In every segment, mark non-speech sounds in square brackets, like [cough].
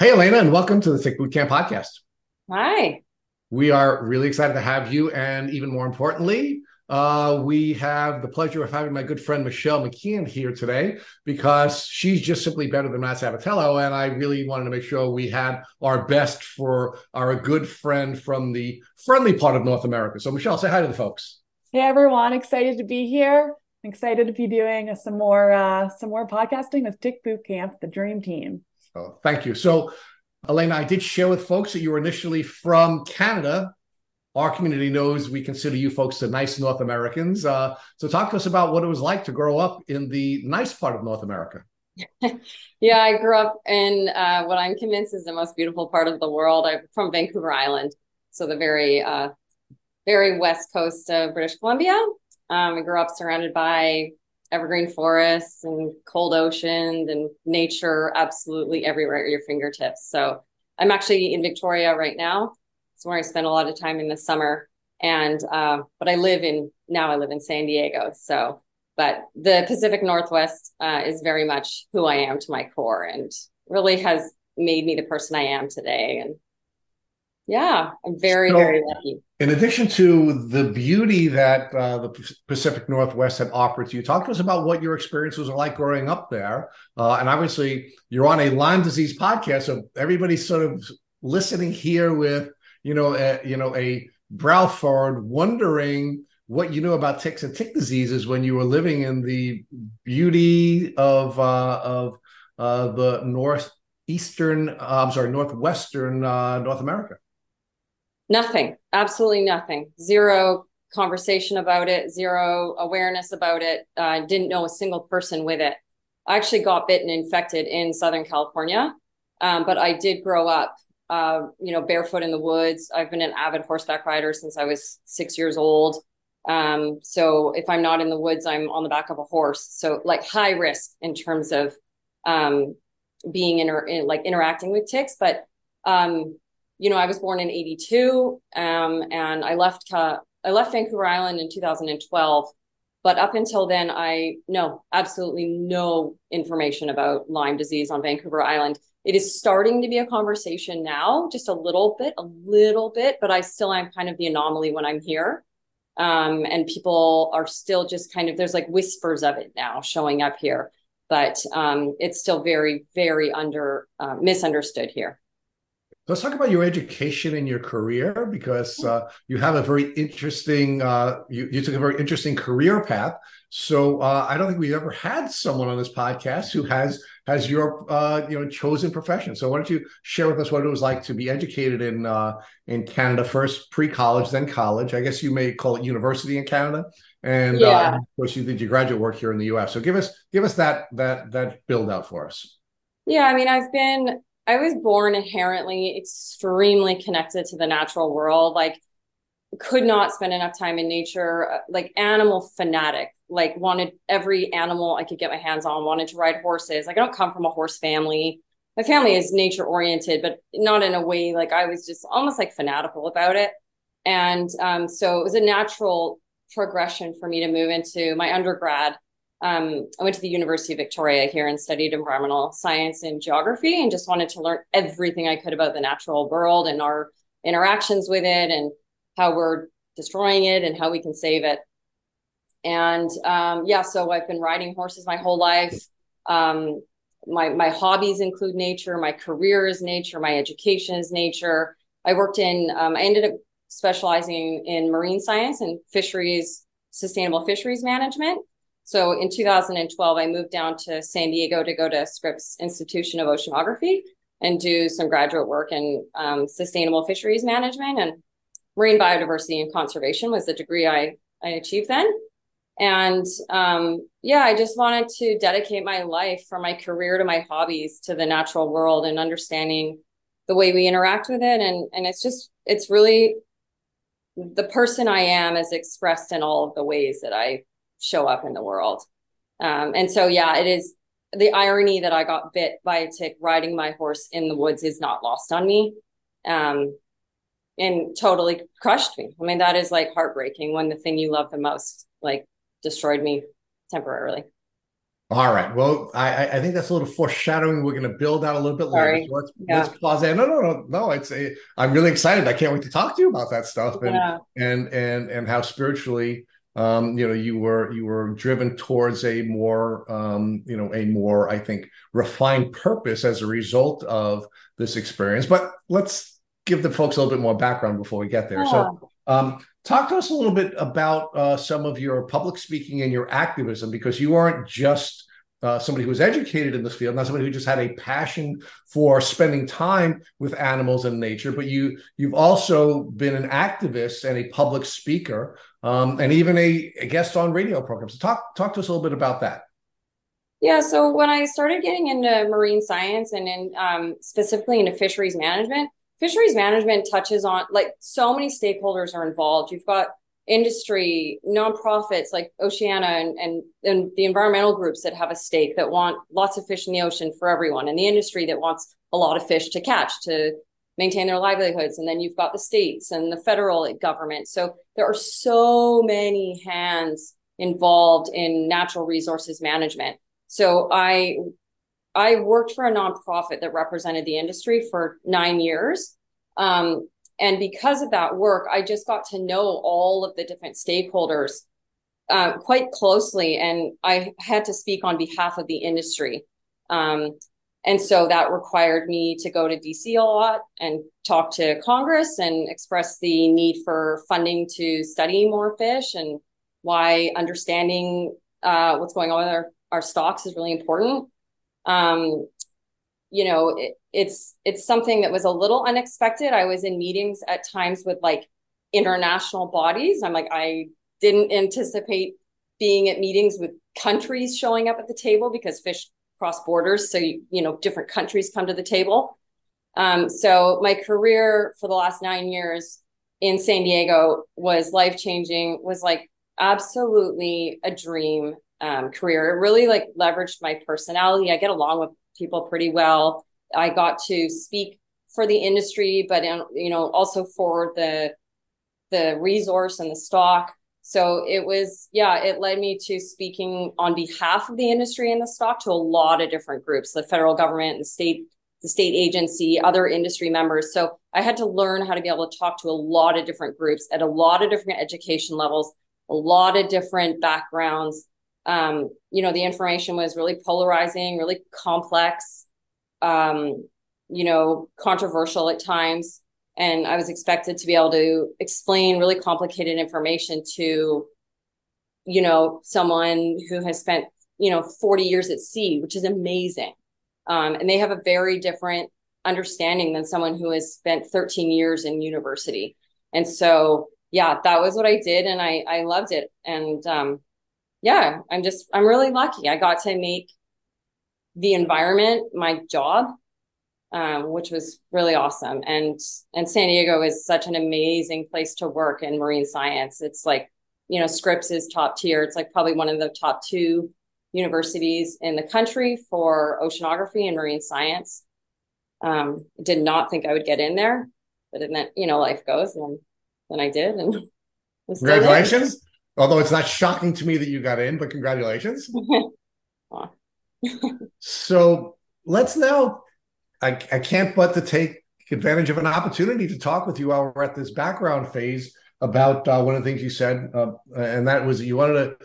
Hey, Alayna, and welcome to the Tick Boot Camp podcast. Hi. We are really excited to have you. And even more importantly, uh, we have the pleasure of having my good friend Michelle McKeon here today because she's just simply better than Matt Sabatello. And I really wanted to make sure we had our best for our good friend from the friendly part of North America. So, Michelle, say hi to the folks. Hey, everyone. Excited to be here. I'm excited to be doing some more uh, some more podcasting with Tick Boot Camp, the dream team. Oh, thank you. So, Alayna, I did share with folks that you were initially from Canada. Our community knows we consider you folks the nice North Americans. Uh, so, talk to us about what it was like to grow up in the nice part of North America. [laughs] yeah, I grew up in uh, what I'm convinced is the most beautiful part of the world. I'm from Vancouver Island, so the very, uh, very west coast of British Columbia. Um, I grew up surrounded by evergreen forests and cold oceans and nature absolutely everywhere at your fingertips. So I'm actually in Victoria right now. It's where I spend a lot of time in the summer. And uh, but I live in now I live in San Diego. So but the Pacific Northwest uh, is very much who I am to my core and really has made me the person I am today. And yeah, I'm very, so, very lucky. In addition to the beauty that uh, the Pacific Northwest had offered to you, talk to us about what your experiences are like growing up there. Uh, and obviously, you're on a Lyme disease podcast, so everybody's sort of listening here with, you know, a, you know, a brow forward, wondering what you knew about ticks and tick diseases when you were living in the beauty of uh, of uh, the northeastern, uh, I'm sorry, northwestern uh, North America. Nothing, absolutely nothing. Zero conversation about it, zero awareness about it. I uh, didn't know a single person with it. I actually got bitten infected in Southern California, um, but I did grow up, uh, you know, barefoot in the woods. I've been an avid horseback rider since I was six years old. Um, so if I'm not in the woods, I'm on the back of a horse. So like high risk in terms of um, being inter- in, like interacting with ticks, but um, you know, I was born in 82 um, and I left, I left Vancouver Island in 2012. But up until then, I know absolutely no information about Lyme disease on Vancouver Island. It is starting to be a conversation now, just a little bit, a little bit, but I still am kind of the anomaly when I'm here. Um, and people are still just kind of, there's like whispers of it now showing up here, but um, it's still very, very under uh, misunderstood here. Let's talk about your education and your career because uh, you have a very interesting, uh, you, you, took a very interesting career path. So uh, I don't think we've ever had someone on this podcast who has has your uh, you know chosen profession. So why don't you share with us what it was like to be educated in uh, in Canada first, pre college, then college. I guess you may call it university in Canada, and uh, yeah. of course you did your graduate work here in the U.S. So give us give us that that that build out for us. Yeah, I mean, I've been I was born inherently extremely connected to the natural world. Like, could not spend enough time in nature. Uh, like, animal fanatic. Like, wanted every animal I could get my hands on. Wanted to ride horses. Like, I don't come from a horse family. My family is nature oriented, but not in a way like I was just almost like fanatical about it. And um, so it was a natural progression for me to move into my undergrad um, I went to the University of Victoria here and studied environmental science and geography and just wanted to learn everything I could about the natural world and our interactions with it and how we're destroying it and how we can save it. And um, yeah, so I've been riding horses my whole life. Um, my my hobbies include nature. My career is nature. My education is nature. I worked in. Um, I ended up specializing in marine science and fisheries, sustainable fisheries management. So in 2012, I moved down to San Diego to go to Scripps Institution of Oceanography and do some graduate work in um, sustainable fisheries management and marine biodiversity and conservation was the degree I, I achieved then. And um, yeah, I just wanted to dedicate my life from my career to my hobbies to the natural world and understanding the way we interact with it. And, and it's just, it's really the person I am is expressed in all of the ways that I show up in the world. Um, and so, yeah, it is the irony that I got bit by a tick riding my horse in the woods is not lost on me. Um, and totally crushed me. I mean, that is like heartbreaking when the thing you love the most like destroyed me temporarily. All right. Well, I, I think that's a little foreshadowing. We're going to build out a little bit Sorry. later. So let's, yeah. let's pause there. No, no, no, no. It's a, I'm really excited. I can't wait to talk to you about that stuff and yeah. and and and how spiritually, um, you know, you were you were driven towards a more, um, you know, a more I think refined purpose as a result of this experience. But let's give the folks a little bit more background before we get there. Yeah. So, um, talk to us a little bit about uh, some of your public speaking and your activism because you aren't just uh, somebody who was educated in this field, not somebody who just had a passion for spending time with animals and nature, but you you've also been an activist and a public speaker, um, and even a, a, guest on radio programs. Talk talk to us a little bit about that. Yeah, so when I started getting into marine science and in um, specifically into fisheries management, fisheries management touches on like so many stakeholders are involved. You've got industry, nonprofits like Oceana and, and, and the environmental groups that have a stake that want lots of fish in the ocean for everyone, and the industry that wants a lot of fish to catch to maintain their livelihoods. And then you've got the states and the federal government. So there are so many hands involved in natural resources management. So I I worked for a nonprofit that represented the industry for nine years. Um, and because of that work, I just got to know all of the different stakeholders uh, quite closely. And I had to speak on behalf of the industry. Um, and so that required me to go to DC a lot and talk to Congress and express the need for funding to study more fish and why understanding uh, what's going on with our, our stocks is really important. Um, you know, it, it's it's something that was a little unexpected. I was in meetings at times with like international bodies. I'm like, I didn't anticipate being at meetings with countries showing up at the table because fish cross borders. So you, you know, different countries come to the table. Um, so my career for the last nine years in San Diego was life changing. Was like absolutely a dream um, career. It really like leveraged my personality. I get along with people pretty well. I got to speak for the industry, but in, you know also for the the resource and the stock. So it was yeah, it led me to speaking on behalf of the industry and the stock to a lot of different groups, the federal government, the state the state agency, other industry members. So I had to learn how to be able to talk to a lot of different groups at a lot of different education levels, a lot of different backgrounds um, you know, the information was really polarizing, really complex, um, you know, controversial at times. And I was expected to be able to explain really complicated information to, you know, someone who has spent, you know, 40 years at sea, which is amazing. Um, and they have a very different understanding than someone who has spent 13 years in university. And so, yeah, that was what I did. And I, I loved it. And, um, yeah, I'm just, I'm really lucky. I got to make the environment my job, um, which was really awesome. And, and San Diego is such an amazing place to work in marine science. It's like, you know, Scripps is top tier. It's like probably one of the top two universities in the country for oceanography and marine science. Um, did not think I would get in there, but then, you know, life goes and then I did. And [laughs] congratulations. Although it's not shocking to me that you got in, but congratulations. [laughs] so let's now, I, I can't but to take advantage of an opportunity to talk with you while we're at this background phase about uh, one of the things you said, uh, and that was you wanted to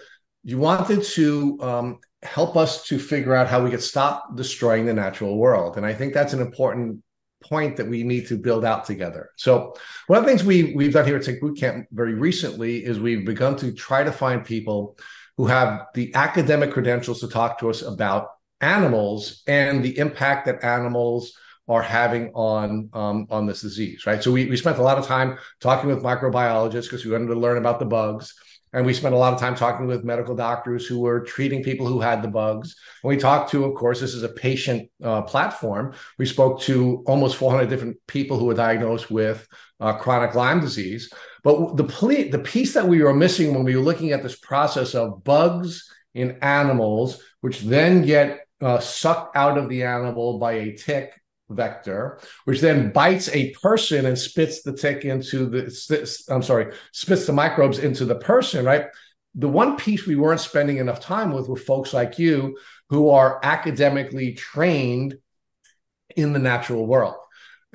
you wanted to um, help us to figure out how we could stop destroying the natural world, and I think that's an important point that we need to build out together. So one of the things we we've done here at Tick Boot Camp very recently is we've begun to try to find people who have the academic credentials to talk to us about animals and the impact that animals are having on um, on this disease, right? So we, we spent a lot of time talking with microbiologists because we wanted to learn about the bugs. And we spent a lot of time talking with medical doctors who were treating people who had the bugs. And we talked to, of course, this is a patient uh, platform. We spoke to almost 400 different people who were diagnosed with uh, chronic Lyme disease. But the, ple- the piece that we were missing when we were looking at this process of bugs in animals, which then get uh, sucked out of the animal by a tick vector, which then bites a person and spits the tick into the, I'm sorry, spits the microbes into the person, right? the one piece we weren't spending enough time with were folks like you who are academically trained in the natural world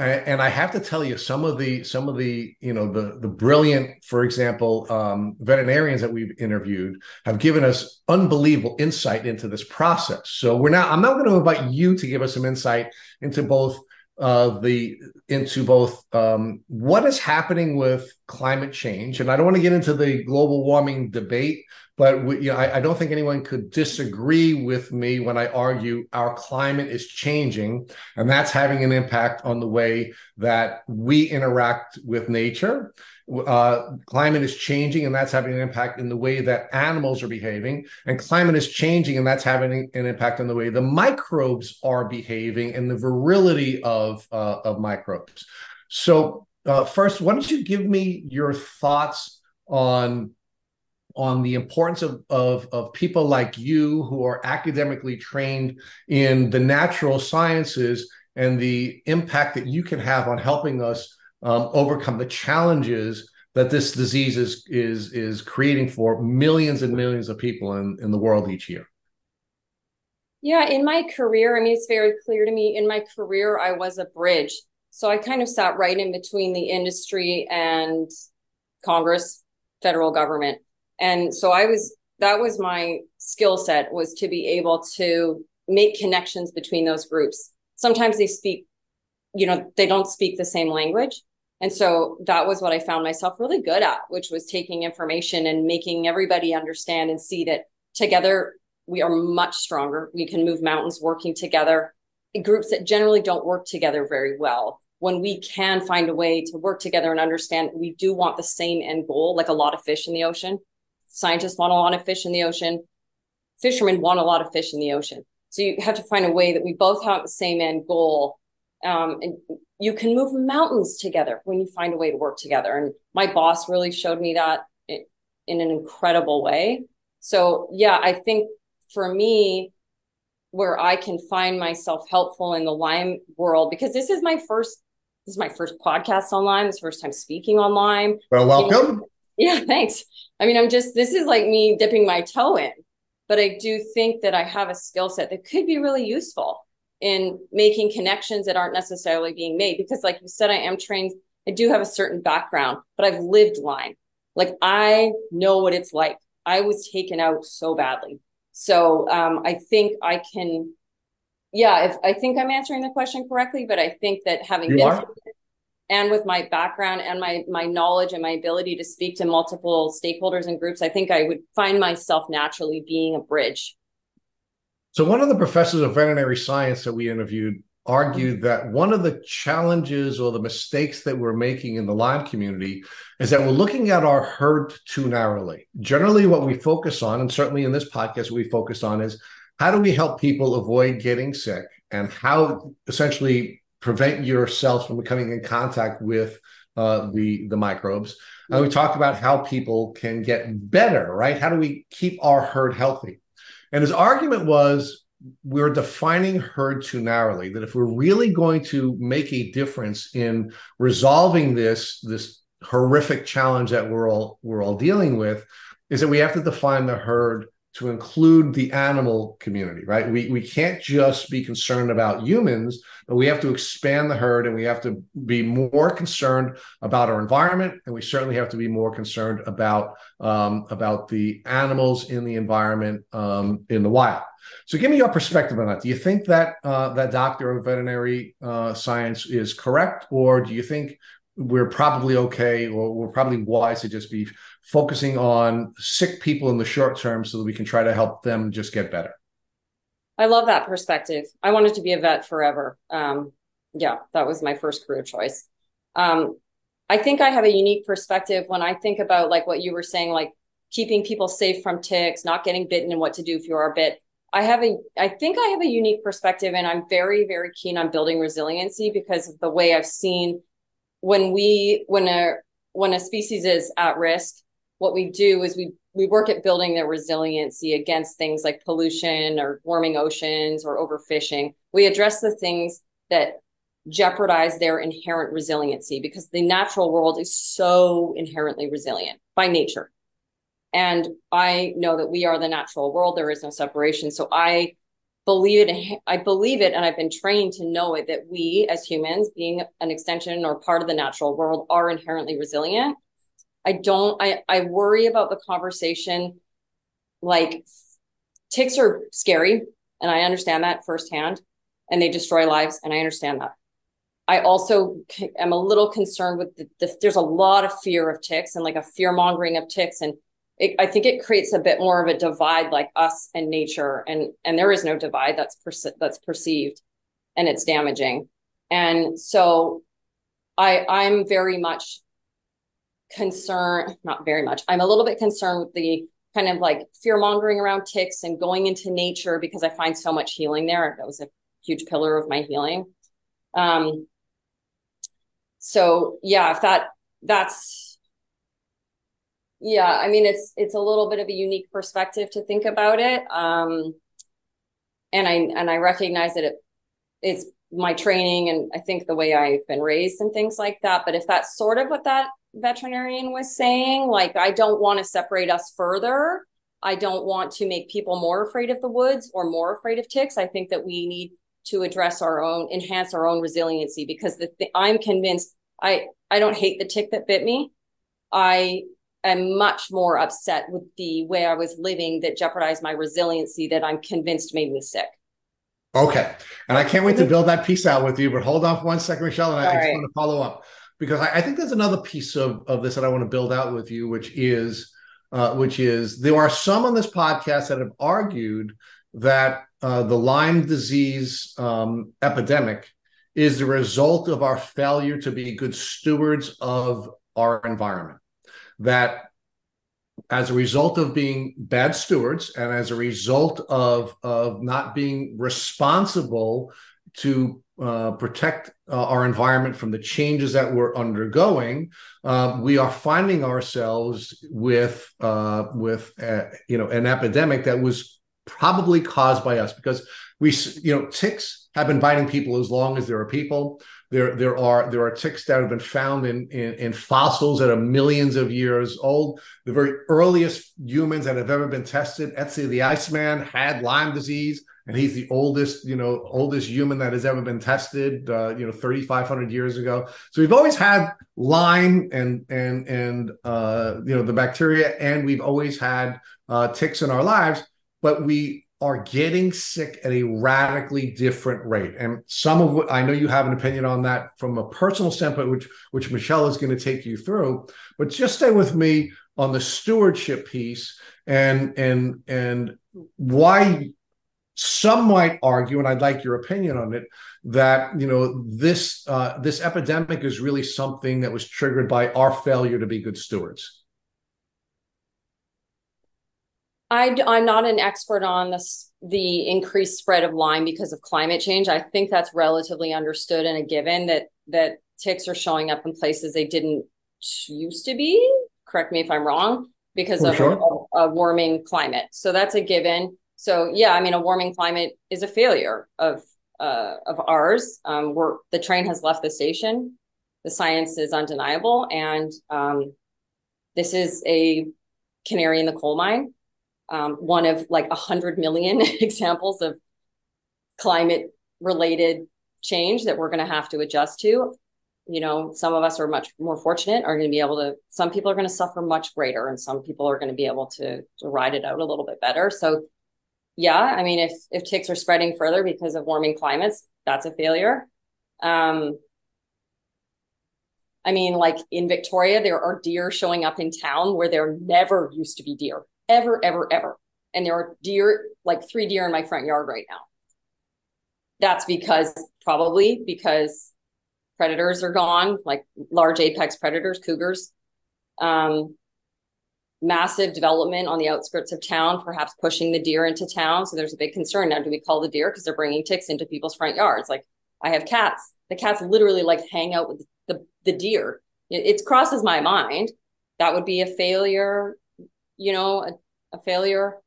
and I have to tell you, some of the some of the you know the the brilliant, for example, um, veterinarians that we've interviewed have given us unbelievable insight into this process. So we're now I'm now going to invite you to give us some insight into both uh, the into both um, what is happening with climate change, and I don't want to get into the global warming debate but we, you know, I, I, don't think anyone could disagree with me when I argue our climate is changing, and that's having an impact on the way that we interact with nature. Uh, climate is changing, and that's having an impact in the way that animals are behaving. And climate is changing, and that's having an impact on the way the microbes are behaving and the virility of uh, of microbes. So, uh, first, why don't you give me your thoughts on on the importance of, of, of people like you who are academically trained in the natural sciences and the impact that you can have on helping us um, overcome the challenges that this disease is is is creating for millions and millions of people in, in the world each year. Yeah, in my career, I mean, it's very clear to me. In my career, I was a bridge, so I kind of sat right in between the industry and Congress, federal government and so i was that was my skill set was to be able to make connections between those groups sometimes they speak you know they don't speak the same language and so that was what i found myself really good at which was taking information and making everybody understand and see that together we are much stronger. We can move mountains working together. Groups that generally don't work together very well. When we can find a way to work together and understand we do want the same end goal like a lot of fish in the ocean. Scientists want a lot of fish in the ocean. Fishermen want a lot of fish in the ocean. So you have to find a way that we both have the same end goal um, and you can move mountains together when you find a way to work together. And my boss really showed me that in, in an incredible way. So yeah i think for me where i can find myself helpful in the Lyme world because this is my first this is my first podcast online this first time speaking online. Well welcome. [laughs] Yeah, thanks. I mean, I'm just, this is like me dipping my toe in, but I do think that I have a skill set that could be really useful in making connections that aren't necessarily being made. Because, like you said, I am trained, I do have a certain background, but I've lived Lyme. Like, I know what it's like. I was taken out so badly. So um, I think I can, yeah, if I think I'm answering the question correctly, but I think that having you been are? and with my background and my my knowledge and my ability to speak to multiple stakeholders and groups i think i would find myself naturally being a bridge so one of the professors of veterinary science that we interviewed argued that one of the challenges or the mistakes that we're making in the Lyme community is that we're looking at our herd too narrowly. Generally, what we focus on, and certainly in this podcast, we focus on is how do we help people avoid getting sick and how essentially prevent yourself from coming in contact with uh, the the microbes. And we talked about how people can get better, right? How do we keep our herd healthy? And his argument was we're defining herd too narrowly. That if we're really going to make a difference in resolving this this horrific challenge that we're all we're all dealing with, is that we have to define the herd to include the animal community, right? We, we can't just be concerned about humans, but we have to expand the herd and we have to be more concerned about our environment. And we certainly have to be more concerned about, um, about the animals in the environment um, in the wild. So give me your perspective on that. Do you think that uh, that doctor of veterinary uh, science is correct? Or do you think we're probably okay or we're probably wise to just be focusing on sick people in the short term so that we can try to help them just get better. I love that perspective. I wanted to be a vet forever. Um, yeah, that was my first career choice. Um, I think I have a unique perspective when I think about like what you were saying, like keeping people safe from ticks, not getting bitten, and what to do if you are bit. I have a, I think I have a unique perspective, and I'm very, very keen on building resiliency because of the way I've seen when we, when a, when a species is at risk, what we do is we we work at building their resiliency against things like pollution or warming oceans or overfishing. We address the things that jeopardize their inherent resiliency because the natural world is so inherently resilient by nature. And I know that we are the natural world. There is no separation. So I believe it. I believe it. And I've been trained to know it that we as humans, being an extension or part of the natural world, are inherently resilient. I don't, I, I worry about the conversation. Like ticks are scary. And I understand that firsthand. And they destroy lives. And I understand that. I also am a little concerned with the, the, there's a lot of fear of ticks and like a fear mongering of ticks and it, I think it creates a bit more of a divide like us and nature and and there is no divide that's perce- that's perceived and it's damaging and so I I'm very much concerned not very much. I'm a little bit concerned with the kind of like fear mongering around ticks and going into nature because I find so much healing there. That was a huge pillar of my healing. Um so yeah if that that's yeah i mean it's it's a little bit of a unique perspective to think about it. Um and i and i recognize that it it's my training and i think the way i've been raised and things like that. But if that's sort of what that veterinarian was saying like i don't want to separate us further. I don't want to make people more afraid of the woods or more afraid of ticks. I think that we need to address our own enhance our own resiliency because the th- i'm convinced i i don't hate the tick that bit me. I am much more upset with the way i was living that jeopardized my resiliency that i'm convinced made me sick. Okay. And i can't wait to mm-hmm. build that piece out with you but hold on for one second michelle and i, I just right. want to follow up because I, I, think there's another piece of, of this that i want to build out with you which is uh, which is there are some on this podcast that have argued that uh, the Lyme disease um, epidemic is the result of our failure to be good stewards of our environment. That as a result of being bad stewards and as a result of, of not being responsible to uh, protect uh, our environment from the changes that we're undergoing, uh, we are finding ourselves with uh, with uh, you know an epidemic that was probably caused by us because we you know ticks have been biting people as long as there are people. There there are there are ticks that have been found in, in, in fossils that are millions of years old. The very earliest humans that have ever been tested Ötzi the iceman had lyme disease and he's the oldest you know oldest human that has ever been tested uh, you know 3500 years ago so we've always had lyme and and and uh, you know the bacteria and we've always had uh, ticks in our lives but we are getting sick at a radically different rate. And some of what I know you have an opinion on that from a personal standpoint, which which Michelle is going to take you through. But just stay with me on the stewardship piece and and and why some might argue, and I'd like your opinion on it, that you know this uh, this epidemic is really something that was triggered by our failure to be good stewards. I, I'm not an expert on this, the increased spread of Lyme because of climate change. I think that's relatively understood and a given that that ticks are showing up in places they didn't used to be. Correct me if I'm wrong, because of sure. a, a, warming climate. So that's a given. So yeah, I mean, a warming climate is a failure of uh, of ours. Um, we're the train has left the station. The science is undeniable, and um, this is a canary in the coal mine um, one of like a hundred million [laughs] examples of climate related change that we're going to have to adjust to you know some of us are much more fortunate are going to be able to some people are going to suffer much greater and some people are going to be able to, to ride it out a little bit better so yeah i mean if if ticks are spreading further because of warming climates that's a failure um i mean like in victoria there are deer showing up in town where there never used to be deer ever, ever, ever. And there are deer, like three deer in my front yard right now. That's because probably because predators are gone, like large apex predators, cougars. Um, massive development on the outskirts of town, perhaps pushing the deer into town. So there's a big concern now. Do we call the deer because they're bringing ticks into people's front yards? Like I have cats. The cats literally like hang out with the the deer. It, it crosses my mind. That would be a failure you know, a, a failure.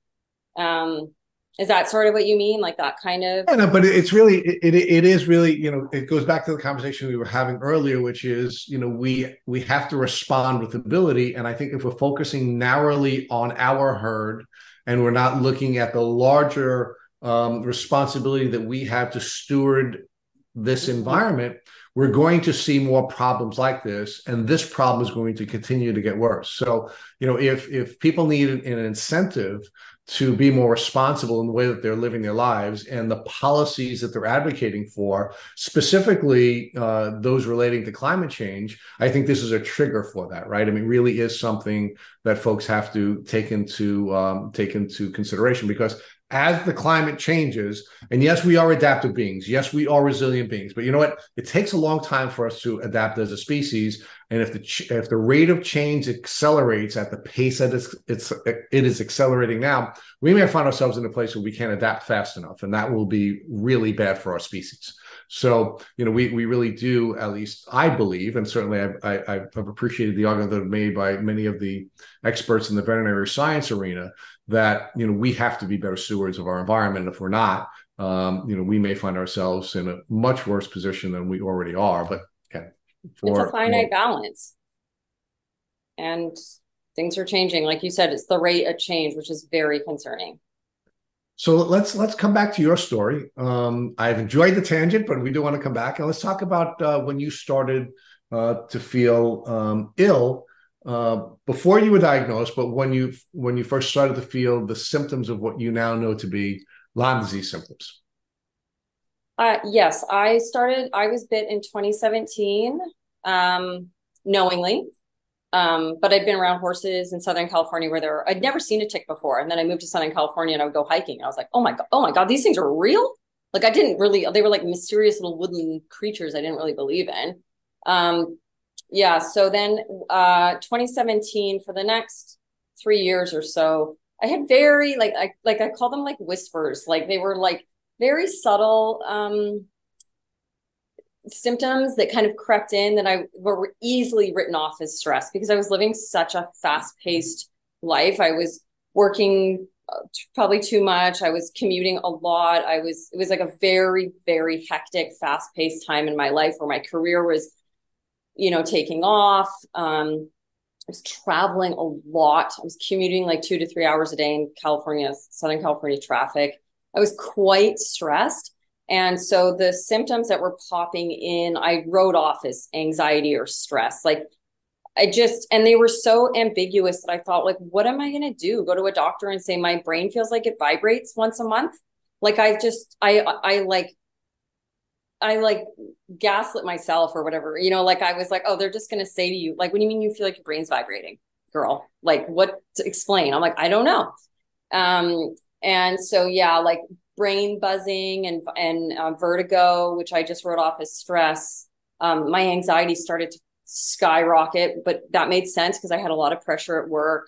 Um, Is that sort of what you mean? Like that kind of? Yeah, no, but it's really, it, it, it is really, you know, it goes back to the conversation we were having earlier, which is, you know, we, we have to respond with ability. And I think if we're focusing narrowly on our herd and we're not looking at the larger um, responsibility that we have to steward this environment, we're going to see more problems like this and this problem is going to continue to get worse so you know if if people need an incentive to be more responsible in the way that they're living their lives and the policies that they're advocating for, specifically uh, those relating to climate change, I think this is a trigger for that, right? I mean, really is something that folks have to take into um, take into consideration because as the climate changes, and yes, we are adaptive beings. Yes, we are resilient beings. But you know what? It takes a long time for us to adapt as a species. And if the ch- if the rate of change accelerates at the pace that it's it's it is accelerating now, we may find ourselves in a place where we can't adapt fast enough, and that will be really bad for our species. So, you know, we we really do, at least I believe, and certainly I've, I, have appreciated the argument that made by many of the experts in the veterinary science arena that you know we have to be better stewards of our environment. If we're not, um, you know, we may find ourselves in a much worse position than we already are. But okay, for, it's a finite balance, and things are changing. Like you said, it's the rate of change, which is very concerning. So let's let's come back to your story. Um, I've enjoyed the tangent, but we do want to come back and let's talk about uh, when you started uh, to feel um, ill uh, before you were diagnosed, but when you when you first started to feel the symptoms of what you now know to be Lyme disease symptoms. Uh, yes, I started. I was bit in 2017, um, knowingly. Um, but I'd been around horses in Southern California where there, were, I'd never seen a tick before. And then I moved to Southern California and I would go hiking. And I was like, oh my God, oh my God, these things are real. Like I didn't really, they were like mysterious little woodland creatures I didn't really believe in. Um, yeah. So then, uh, 2017 for the next three years or so, I had very like, I, like I call them like whispers. Like they were like very subtle, um, symptoms that kind of crept in that I were easily written off as stress because I was living such a fast paced life. I was working uh, probably too much. I was commuting a lot. I was, it was like a very, very hectic, fast paced time in my life where my career was, you know, taking off. Um, I was traveling a lot. I was commuting like two to three hours a day in California, Southern California traffic. I was quite stressed. And so the symptoms that were popping in, I wrote off as anxiety or stress. Like I just, and they were so ambiguous that I thought, like, what am I going to do? Go to a doctor and say my brain feels like it vibrates once a month? Like I just, I, I like, I like gaslit myself or whatever, you know, like I was like, oh, they're just going to say to you, like, what do you mean you feel like your brain's vibrating, girl? Like, what to explain? I'm like, I don't know. Um, and so, yeah, like brain buzzing and and uh, vertigo, which I just wrote off as stress. Um, my anxiety started to skyrocket, but that made sense because I had a lot of pressure at work.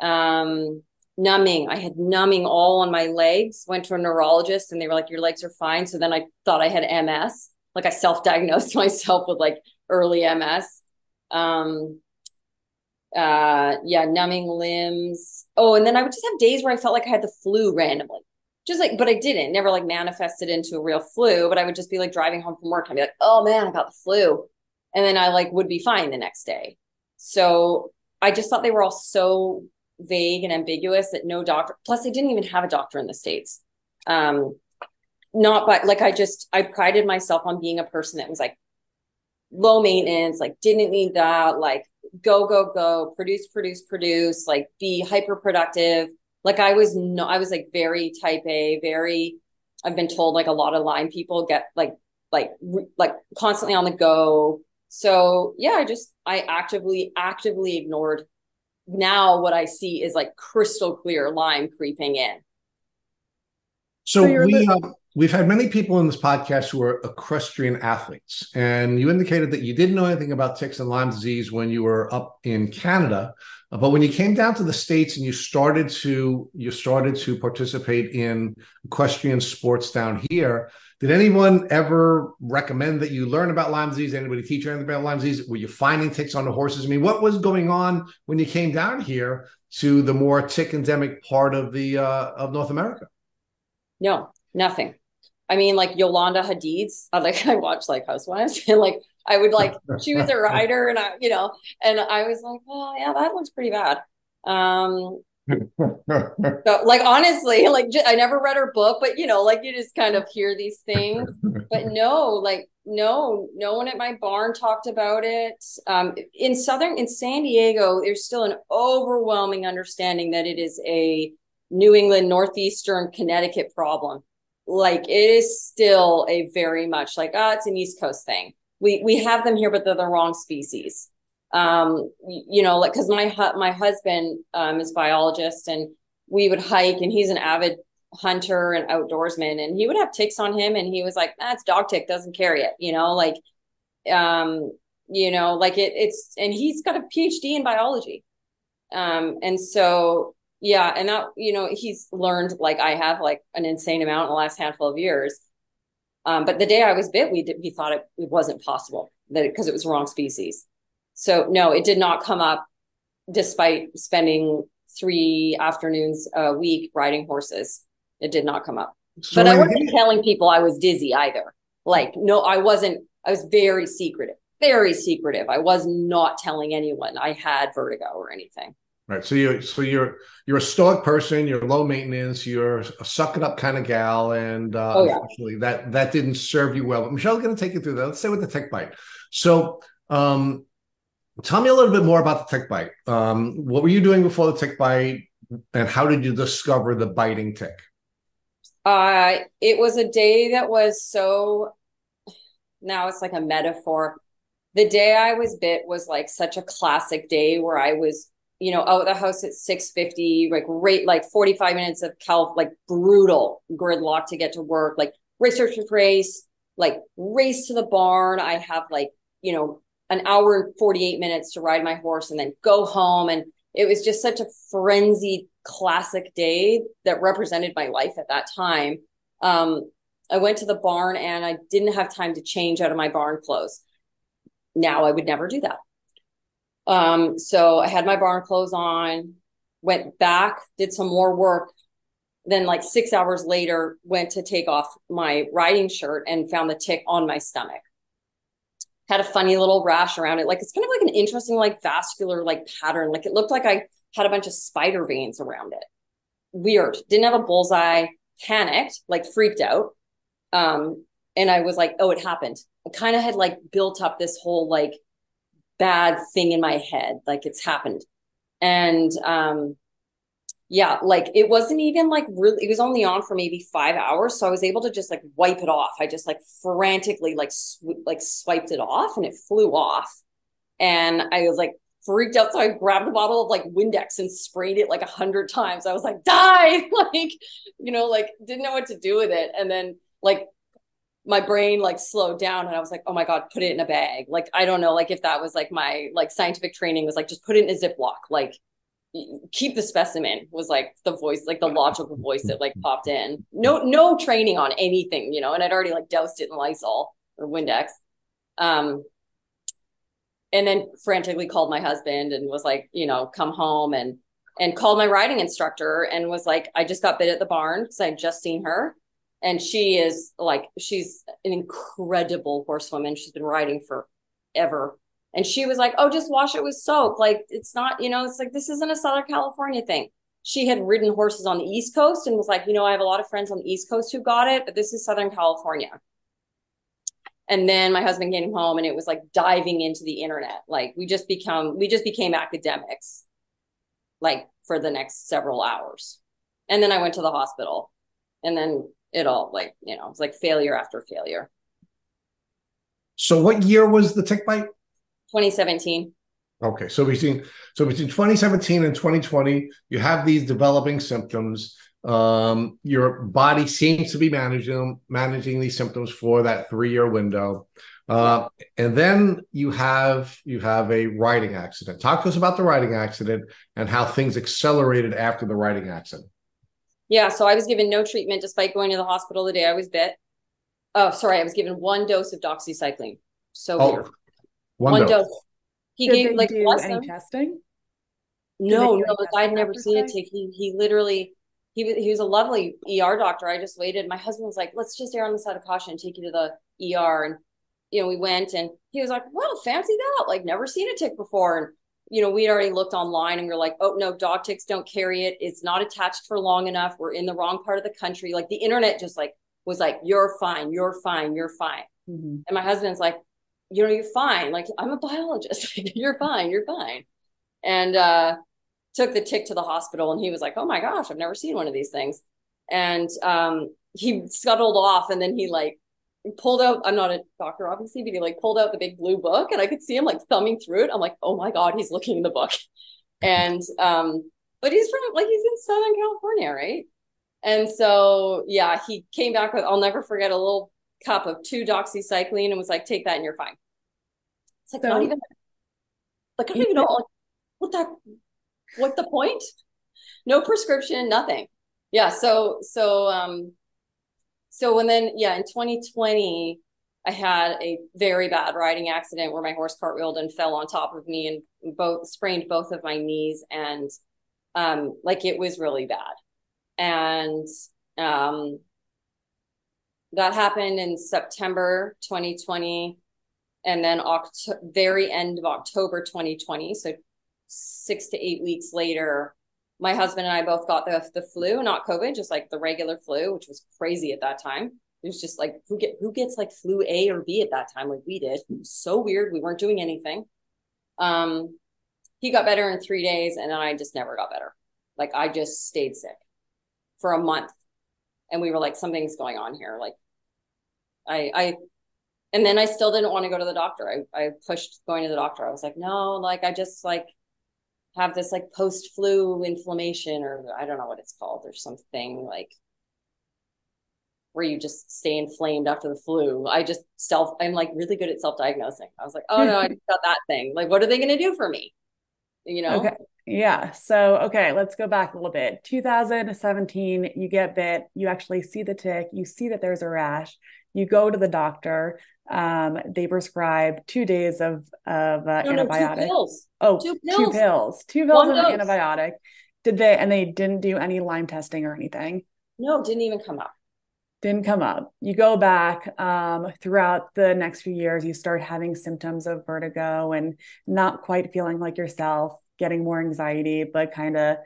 Um, numbing, I had numbing all on my legs. Went to a neurologist, and they were like, "Your legs are fine." So then I thought I had MS. Like I self-diagnosed [laughs] myself with like early MS. Um, uh, yeah, numbing limbs. Oh, and then I would just have days where I felt like I had the flu randomly just like, but I didn't, never like manifested into a real flu, but I would just be like driving home from work and be like, oh man, I got the flu. And then I like would be fine the next day. So I just thought they were all so vague and ambiguous that no doctor, plus I didn't even have a doctor in the States. Um, not but like I just, I prided myself on being a person that was like low maintenance, like didn't need that, like go, go, go, produce, produce, produce, like be hyper productive like I was no, I was like very type A, very. I've been told like a lot of Lyme people get like like like constantly on the go. So yeah, I just I actively actively ignored. Now what I see is like crystal clear Lyme creeping in. So, so we uh, we've had many people in this podcast who are equestrian athletes, and you indicated that you didn't know anything about ticks and Lyme disease when you were up in Canada. But when you came down to the states and you started to you started to participate in equestrian sports down here, did anyone ever recommend that you learn about Lyme disease? Anybody teach you anything about Lyme disease? Were you finding ticks on the horses? I mean, what was going on when you came down here to the more tick endemic part of the uh, of North America? No, nothing. I mean, like Yolanda Hadid's, [laughs] like I watched like Housewives and like I would like, she was a writer and I, you know, and I was like, oh yeah, that looks pretty bad. Um, [laughs] so, like honestly, like I never read her book, but you know, like you just kind of hear these things. But no, like no, no one at my barn talked about it. Um, in Southern, in San Diego, there's still an overwhelming understanding that it is a New England, Northeastern Connecticut problem. Like it is still a very much like, ah, oh, it's an East Coast thing. We we have them here, but they're the wrong species um, you know, like because my my husband um, is biologist, and we would hike, and he's an avid hunter and outdoorsman, and he would have ticks on him, and he was like, "That's ah, dog tick, doesn't carry it," you know, like, um, you know, like it, it's, and he's got a PhD in biology, um, and so yeah, and that you know, he's learned like I have like an insane amount in the last handful of years. Um, but the day I was bit, we did, we thought it, it wasn't possible that because it, it was wrong species. So no, it did not come up despite spending three afternoons a week riding horses. It did not come up. So but I wasn't telling people I was dizzy either. Like, no, I wasn't, I was very secretive, very secretive. I was not telling anyone I had vertigo or anything. Right. So you're so you're you're a stoic person, you're low maintenance, you're a suck it up kind of gal. And uh oh, yeah. unfortunately that that didn't serve you well. But Michelle's gonna take you through that. Let's say with the tick bite. So um Tell me a little bit more about the tick bite. Um, what were you doing before the tick bite, and how did you discover the biting tick? Uh, it was a day that was so. Now it's like a metaphor. The day I was bit was like such a classic day where I was, you know, out of the house at six fifty, like rate like forty five minutes of cal, like brutal gridlock to get to work, like race race race, like race to the barn. I have like you know an hour and 48 minutes to ride my horse and then go home. And it was just such a frenzied classic day that represented my life at that time. Um, I went to the barn and I didn't have time to change out of my barn clothes. Now I would never do that. Um, so I had my barn clothes on, went back, did some more work. Then, like six hours later, went to take off my riding shirt and found the tick on my stomach had a funny little rash around it. Like it's kind of like an interesting, like vascular like pattern. Like it looked like I had a bunch of spider veins around it. Weird. Didn't have a bullseye. Panicked, like freaked out. Um, and I was like, oh, it happened. I kind of had like built up this whole like bad thing in my head, like it's happened. And um, yeah, like it wasn't even like really, it was only on for maybe five hours. So I was able to just like wipe it off. I just like frantically like, sw- like swiped it off and it flew off. And I was like freaked out. So I grabbed a bottle of like Windex and sprayed it like a hundred times. I was like, [laughs] die, like, you know, like didn't know what to do with it. And then like my brain like slowed down and I was like, oh my God, put it in a bag. Like, I don't know, like if that was like my like scientific training was like, just put it in a Ziploc. Like, keep the specimen was like the voice like the logical voice that like [laughs] popped in. No no training on anything you know and i'd already like doused it in lysol or windex. Um and then frantically called my husband and was like you know come home and and called my riding instructor and was like i just got bit at the barn because i'd just seen her. And she is like she's an incredible horsewoman. She's been riding forever and she was like, oh, just wash it with soap. Like, it's not, you know, it's like, this isn't a Southern California thing. She had ridden horses on the East Coast and was like, you know, I have a lot of friends on the East Coast who got it, but this is Southern California. And then my husband came home and it was like diving into the internet. Like, we just become, we just became academics, like, for the next several hours. And then I went to the hospital and then it all, like, you know, it's like failure after failure. So, what year was the tick bite? 2017. Okay, so between so between 2017 and 2020, you have these developing symptoms. Um, your body seems to be managing managing these symptoms for that three year window, uh, and then you have you have a riding accident. Talk to us about the riding accident and how things accelerated after the riding accident. Yeah, so I was given no treatment despite going to the hospital the day I was bit. Oh, sorry, I was given one dose of doxycycline. So oh. One, one dose. dose. He Did gave like do any testing? No, no, I'd never seen a tick. He he literally he was he was a lovely ER doctor. I just waited. My husband was like, "Let's just err on the side of caution and take you to the ER." And you know, we went, and he was like, "Well, fancy that! Like, never seen a tick before." And you know, we'd already looked online, and we are like, "Oh no, dog ticks don't carry it. It's not attached for long enough. We're in the wrong part of the country." Like the internet just like was like, "You're fine. You're fine. You're fine." Mm-hmm. And my husband's like, "You know, you're fine. Like I'm a biologist. [laughs] you're fine. You're fine." And uh took the tick to the hospital and he was like, oh my gosh, I've never seen one of these things. And um, he scuttled off and then he like pulled out, I'm not a doctor, obviously, but he like pulled out the big blue book and I could see him like thumbing through it. I'm like, oh my God, he's looking in the book. [laughs] And, um, but he's from like, he's in Southern California, right? And so, yeah, he came back with, I'll never forget a little cup of two doxycycline and was like, take that and you're fine. It's like, so, not even, like, I don't even know like, what that what the point? No prescription, nothing. Yeah. So, so, um, so when then, yeah, in 2020, I had a very bad riding accident where my horse cartwheeled and fell on top of me and both sprained both of my knees. And, um, like it was really bad. And, um, that happened in September 2020 and then Oct- very end of October 2020. So six to eight weeks later, my husband and I both got the the flu, not COVID, just like the regular flu, which was crazy at that time. It was just like who get who gets like flu A or B at that time, like we did. So weird. We weren't doing anything. Um, he got better in three days, and then I just never got better. Like I just stayed sick for a month, and we were like, something's going on here. Like, I I and then I still didn't want to go to the doctor. I, I pushed going to the doctor. I was like, no, like I just like have this like post flu inflammation or I don't know what it's called. or something like where you just stay inflamed after the flu. I just self, I'm like really good at self diagnosing. I was like, oh no, I [laughs] got that thing. Like, what are they going to do for me? You know? Okay. Yeah. So, okay, let's go back a little bit. 2017, you get bit, you actually see the tick, you see that there's a rash, you go to the doctor. Um, they prescribe two days of of uh, no, antibiotic. No, pills. Oh, two pills. two pills. Two pills One of dose. antibiotic. Did they and they didn't do any Lyme testing or anything? No, didn't even come up. Didn't come up. You go back um, throughout the next few years, you start having symptoms of vertigo and not quite feeling like yourself, getting more anxiety, but kind of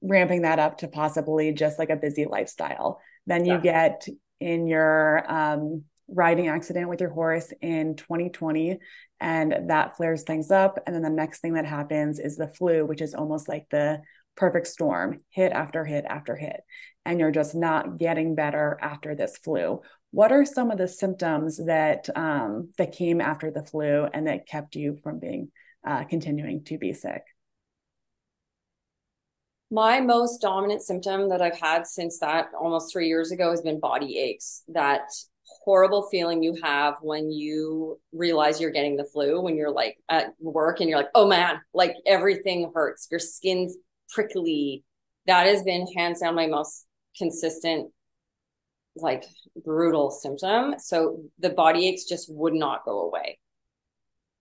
ramping that up to possibly just like a busy lifestyle. Then you yeah. get in your um, riding accident with your horse in 2020 and that flares things up. And then the next thing that happens is the flu which is almost like the perfect storm hit after hit after hit. And you're just not getting better after this flu. What are some of the symptoms that um, that came after the flu and that kept you from being uh, continuing to be sick my most dominant symptom that I've had since that almost three years ago has been body aches. That horrible feeling you have when you realize you're getting the flu, when you're like at work and you're like, oh man, like everything hurts, your skin's prickly. That has been hands down my most consistent, like brutal symptom. So the body aches just would not go away.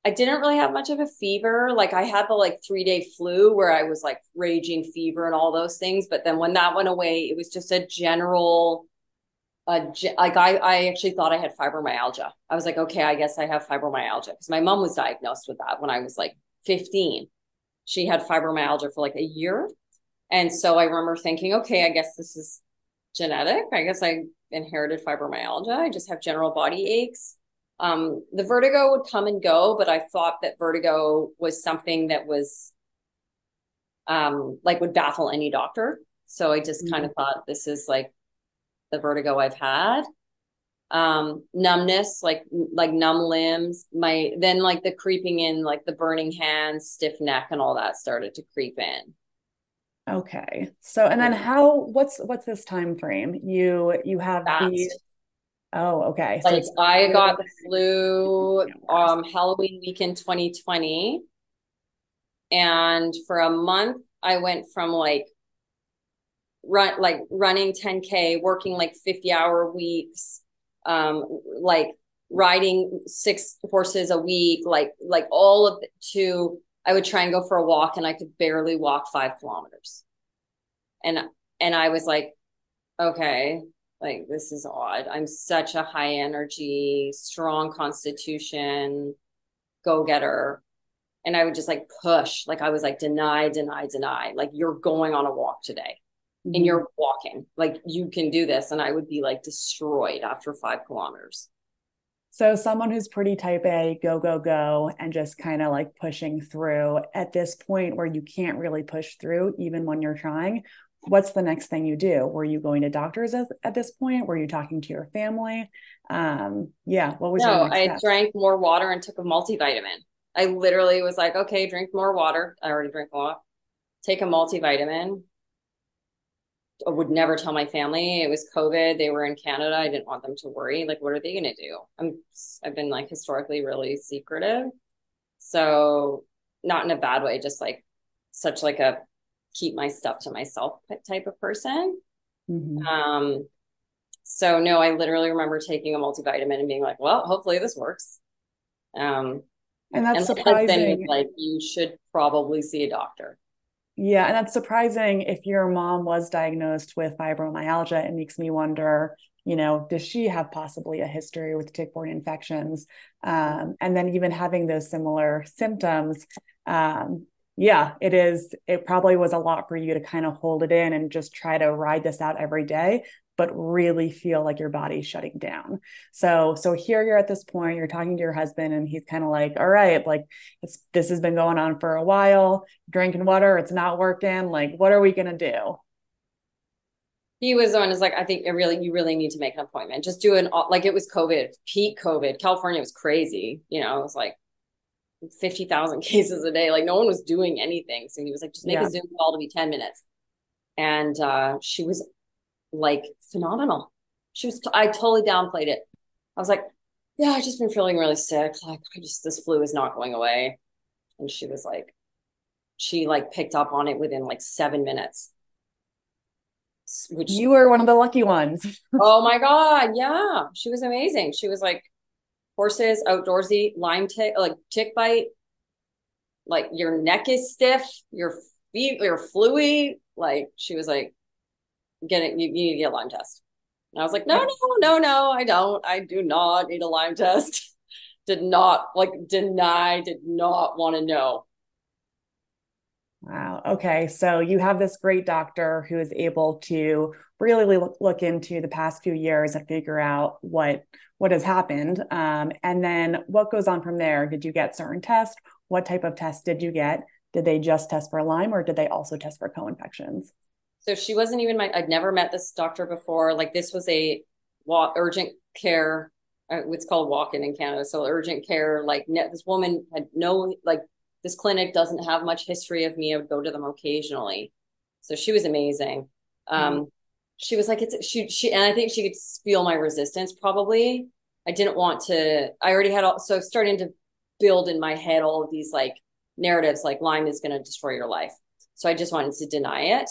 I didn't really have much of a fever. Like I had the like three day flu where I was like raging fever and all those things. But then when that went away, it was just a general, uh, like I, I actually thought I had fibromyalgia. I was like, okay, I guess I have fibromyalgia because my mom was diagnosed with that when I was like 15. She had fibromyalgia for like a year. And so I remember thinking, okay, I guess this is genetic. I guess I inherited fibromyalgia. I just have general body aches um, the vertigo would come and go, but I thought that vertigo was something that was um, like would baffle any doctor. So I just mm-hmm. kind of thought this is like the vertigo I've had. Um, numbness, like like numb limbs, my then like the creeping in, like the burning hands, stiff neck, and all that started to creep in. Okay. So and then how what's what's this time frame? You you have Fast. the Oh, okay. Like so I got the flu um Halloween week in 2020. And for a month I went from like run like running 10k, working like 50 hour weeks, um like riding six horses a week, like like all of it to I would try and go for a walk and I could barely walk 5 kilometers. And and I was like, okay, like this is odd. I'm such a high energy, strong constitution, go getter. And I would just like push, like I was like, deny, deny, deny. Like you're going on a walk today mm-hmm. and you're walking, like you can do this. And I would be like destroyed after five kilometers. So, someone who's pretty type A, go, go, go, and just kind of like pushing through at this point where you can't really push through, even when you're trying, what's the next thing you do? Were you going to doctors at, at this point? Were you talking to your family? Um, yeah, what was no? I drank more water and took a multivitamin. I literally was like, okay, drink more water. I already drink a lot. Take a multivitamin. I would never tell my family it was COVID. They were in Canada. I didn't want them to worry. Like, what are they going to do? I'm. I've been like historically really secretive, so not in a bad way. Just like such like a keep my stuff to myself type of person. Mm-hmm. Um, so no, I literally remember taking a multivitamin and being like, well, hopefully this works. Um, and that's and surprising. like, you should probably see a doctor. Yeah, and that's surprising if your mom was diagnosed with fibromyalgia. It makes me wonder, you know, does she have possibly a history with tick-borne infections? Um, and then even having those similar symptoms, um, yeah, it is. It probably was a lot for you to kind of hold it in and just try to ride this out every day, but really feel like your body's shutting down. So, so here you're at this point, you're talking to your husband, and he's kind of like, all right, like it's this has been going on for a while, drinking water, it's not working. Like, what are we gonna do? he was one who's like, I think it really, you really need to make an appointment. Just do an like it was COVID, peak COVID. California was crazy. You know, it was like 50,000 [laughs] cases a day. Like no one was doing anything. So he was like, just make yeah. a Zoom call to be 10 minutes. And uh, she was like phenomenal. She was, t- I totally downplayed it. I was like, yeah, I just been feeling really sick. Like I just, this flu is not going away. And she was like, she like picked up on it within like seven minutes. Which you were one of the lucky ones. [laughs] oh my God. Yeah. She was amazing. She was like, horses, outdoorsy, Lyme tick, like tick bite, like your neck is stiff, your feet, you're fluey. Like she was like, get it, you, you need to get a Lyme test. And I was like, no, no, no, no, I don't. I do not need a Lyme test. [laughs] did not like deny, did not want to know. Wow. Okay. So you have this great doctor who is able to really look, look into the past few years and figure out what what has happened. Um, and then what goes on from there? Did you get certain tests? What type of tests did you get? Did they just test for Lyme or did they also test for co-infections? So she wasn't even my, I'd never met this doctor before. Like this was a urgent care, uh, it's called walk-in in Canada. So urgent care, like this woman had no, like this clinic doesn't have much history of me. I would go to them occasionally. So she was amazing. Um, mm-hmm she was like, it's she she and I think she could feel my resistance probably. I didn't want to, I already had all so starting to build in my head all of these like narratives like Lyme is gonna destroy your life. So I just wanted to deny it.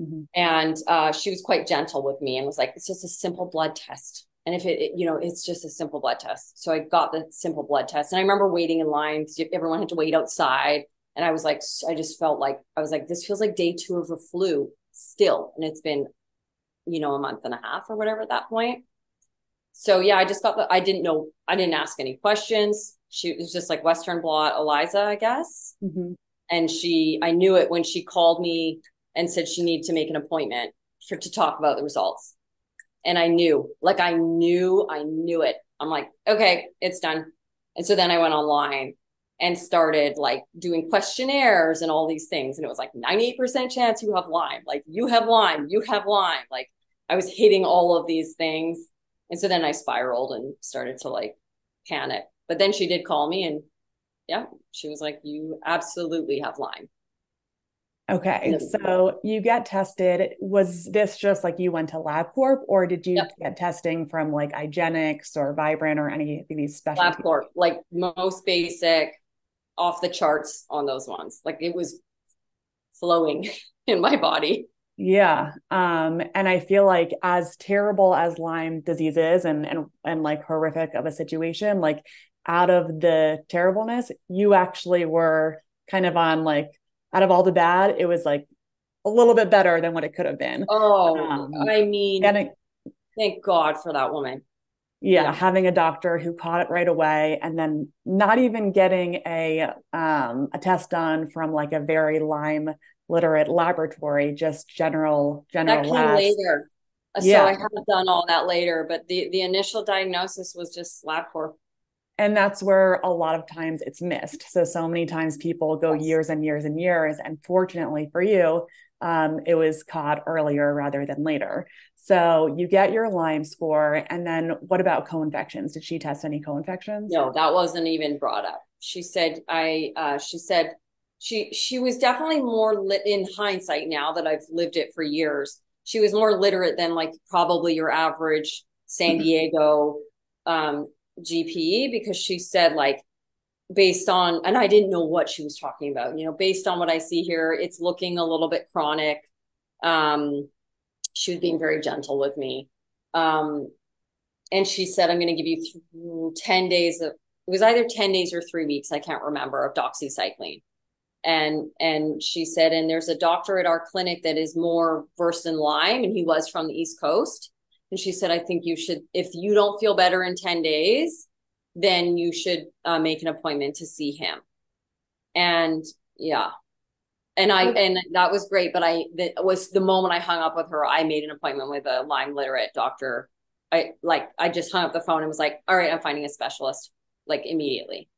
Mm-hmm. And uh, she was quite gentle with me and was like, it's just a simple blood test. And if it, it, you know, it's just a simple blood test. So I got the simple blood test. And I remember waiting in line because everyone had to wait outside. And I was like, I just felt like, I was like, this feels like day two of a flu still. And it's been you know, a month and a half or whatever at that point. So yeah, I just got the, I didn't know, I didn't ask any questions. She was just like Western blot ELISA, I guess. Mm-hmm. And she, I knew it when she called me and said she needed to make an appointment for, to talk about the results. And I knew, like I knew, I knew it. I'm like, okay, it's done. And so then I went online and started like doing questionnaires and all these things. And it was like 98% chance you have Lyme, like you have Lyme, you have Lyme. Like I was hitting all of these things. And so then I spiraled and started to like panic. But then she did call me and yeah, she was like, You absolutely have Lyme. Okay. So you get tested. Was this just like you went to LabCorp or did you yep. get testing from like IGeneX or Vibrant or any of these special LabCorp, like most basic, off the charts on those ones. Like it was flowing [laughs] in my body. Yeah. Um, and I feel like as terrible as Lyme disease is and and and like horrific of a situation, like out of the terribleness, you actually were kind of on like out of all the bad, it was like a little bit better than what it could have been. Oh, um, I mean, getting, thank God for that woman. Yeah, yeah, having a doctor who caught it right away, and then not even getting a um, a test done from like a very Lyme literate laboratory, just general general. That came labs. later. Yeah. So I haven't done all that later, but the the initial diagnosis was just LabCorp and that's where a lot of times it's missed so so many times people go years and years and years and fortunately for you um, it was caught earlier rather than later so you get your lyme score and then what about co-infections did she test any co-infections no that wasn't even brought up she said i uh, she said she she was definitely more lit in hindsight now that i've lived it for years she was more literate than like probably your average san mm-hmm. diego um, GP because she said like based on and I didn't know what she was talking about. You know, based on what I see here, it's looking a little bit chronic. Um she was being very gentle with me. Um and she said I'm going to give you th- 10 days of it was either 10 days or 3 weeks, I can't remember, of doxycycline. And and she said and there's a doctor at our clinic that is more versed in Lyme and he was from the East Coast and she said, I think you should, if you don't feel better in 10 days, then you should uh, make an appointment to see him. And yeah. And I, and that was great. But I, that was the moment I hung up with her, I made an appointment with a Lyme literate doctor. I like, I just hung up the phone and was like, all right, I'm finding a specialist like immediately.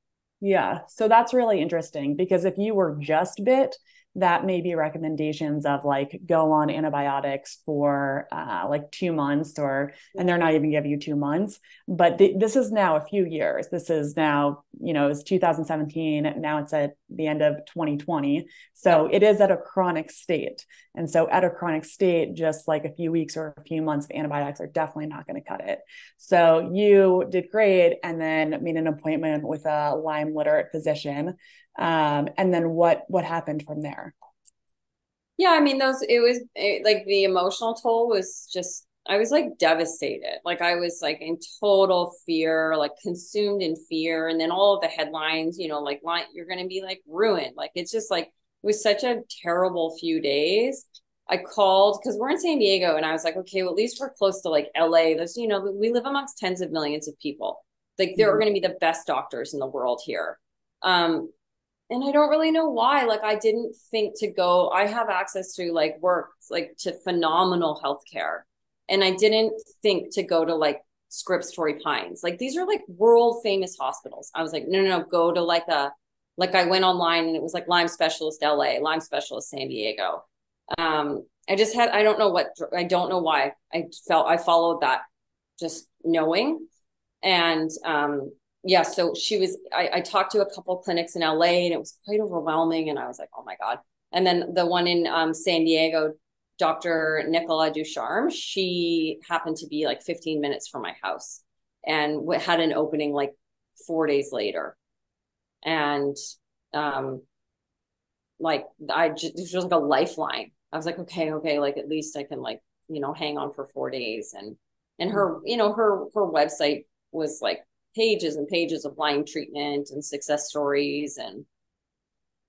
Yeah. So that's really interesting because if you were just bit, that may be recommendations of like go on antibiotics for uh, like two months or and they're not even giving you two months. But th- this is now a few years. This is now you know it's 2017 now it's at the end of 2020 so it is at a chronic state. And so at a chronic state just like a few weeks or a few months of antibiotics are definitely not going to cut it. So you did great and then made an appointment with a lyme literate physician. Um, and then what what happened from there? Yeah i mean those it was it, like the emotional toll was just i was like devastated. Like i was like in total fear like consumed in fear. And then all of the headlines you know like you're gonna be like ruined. Like it's just like was such a terrible few days I called because we're in San Diego and I was like, okay, well, at least we're close to like LA. There's, you know, we live amongst tens of millions of people. Like there mm-hmm. are going to be the best doctors in the world here. Um, and I don't really know why. Like I didn't think to go. I have access to like work, like to phenomenal healthcare, and I didn't think to go to like Scripps Torrey Pines. Like these are like world famous hospitals. I was like, no, no, no, go to like a like I went online and it was like Lyme Specialist LA, Lyme Specialist San Diego. Um, I just had I don't know what I don't know why I felt I followed that just knowing and um yeah, so she was, I, I talked to a couple clinics in LA and it was quite overwhelming. And I was like, oh my God. And then the one in um, San Diego, Dr. Nicola Ducharme, she happened to be like 15 minutes from my house and had an opening like four days later. And um, like, I just, it was just like a lifeline. I was like, okay, okay, like at least I can like, you know, hang on for four days. And, and her, you know, her, her website was like pages and pages of Lyme treatment and success stories and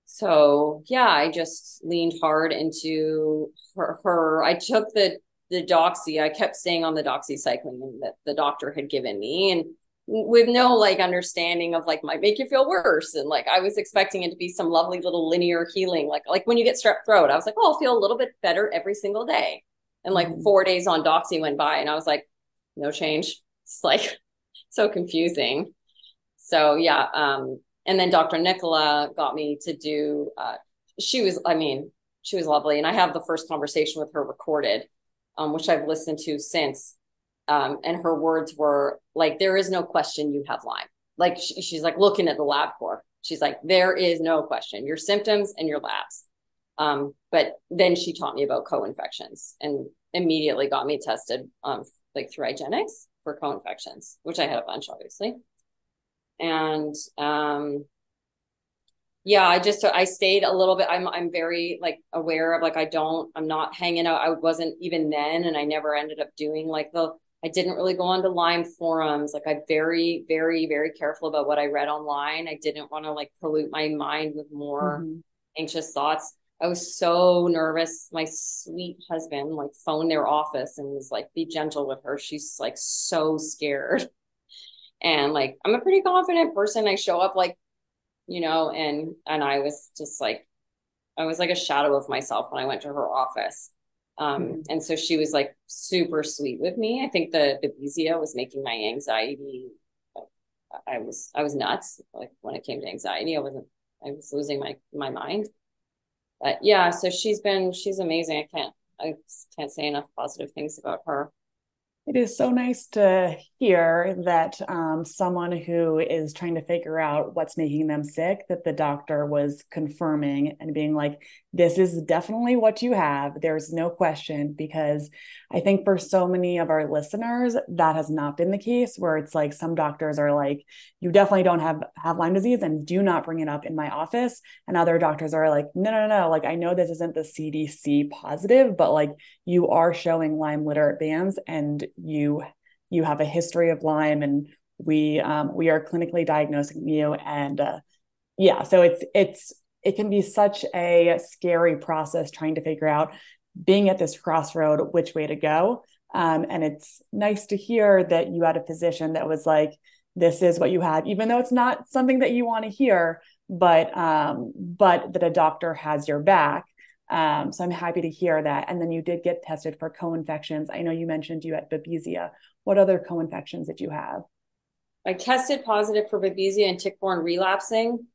so yeah i just leaned hard into her, her i took the the doxy i kept staying on the doxycycline that the doctor had given me and with no like understanding of like might make you feel worse and like i was expecting it to be some lovely little linear healing like like when you get strep throat i was like oh i'll feel a little bit better every single day and like mm-hmm. four days on doxy went by and i was like no change it's like [laughs] so confusing. So yeah, um, and then Dr. Nicola got me to do. Uh, she was, I mean, she was lovely, and I have the first conversation with her recorded, um, which I've listened to since. Um, and her words were like, "There is no question you have Lyme." Like she, she's like looking at the LabCorp. She's like, "There is no question. Your symptoms and your labs." Um, but then she taught me about co-infections and immediately got me tested um, like through IGeneX for co-infections, which I had a bunch, obviously. And um, yeah, I just I stayed a little bit. I'm I'm very like aware of like I don't I'm not hanging out. I wasn't even then, and I never ended up doing like the. I didn't really go on to Lyme forums. Like I'm very very very careful about what I read online. I didn't want to like pollute my mind with more mm-hmm. anxious thoughts. I was so nervous. My sweet husband like phoned their office and was like, be gentle with her. She's like so scared. And like, I'm a pretty confident person. I show up like, you know, and, and I was just like, I was like a shadow of myself when I went to her office. Um, mm-hmm. and so she was like super sweet with me. I think the, the Babesia was making my anxiety. I was, I was nuts. Like when it came to anxiety, I wasn't, I was losing my, my mind but yeah, so she's been she's amazing. I can't I can't say enough positive things about her. It is so nice to hear that um, someone who is trying to figure out what's making them sick, that the doctor was confirming and being like, this is definitely what you have. There's no question. Because I think for so many of our listeners, that has not been the case, where it's like some doctors are like, you definitely don't have, have Lyme disease and do not bring it up in my office. And other doctors are like, no, no, no. No. Like, I know this isn't the CDC positive, but like you are showing Lyme literate bands and you you have a history of Lyme and we um, we are clinically diagnosing you and uh, yeah so it's it's it can be such a scary process trying to figure out being at this crossroad which way to go um, and it's nice to hear that you had a physician that was like this is what you had even though it's not something that you want to hear but um, but that a doctor has your back um, so I'm happy to hear that. And then you did get tested for co-infections. I know you mentioned you had Babesia. What other co-infections did you have? I tested positive for Babesia and tick-borne relapsing.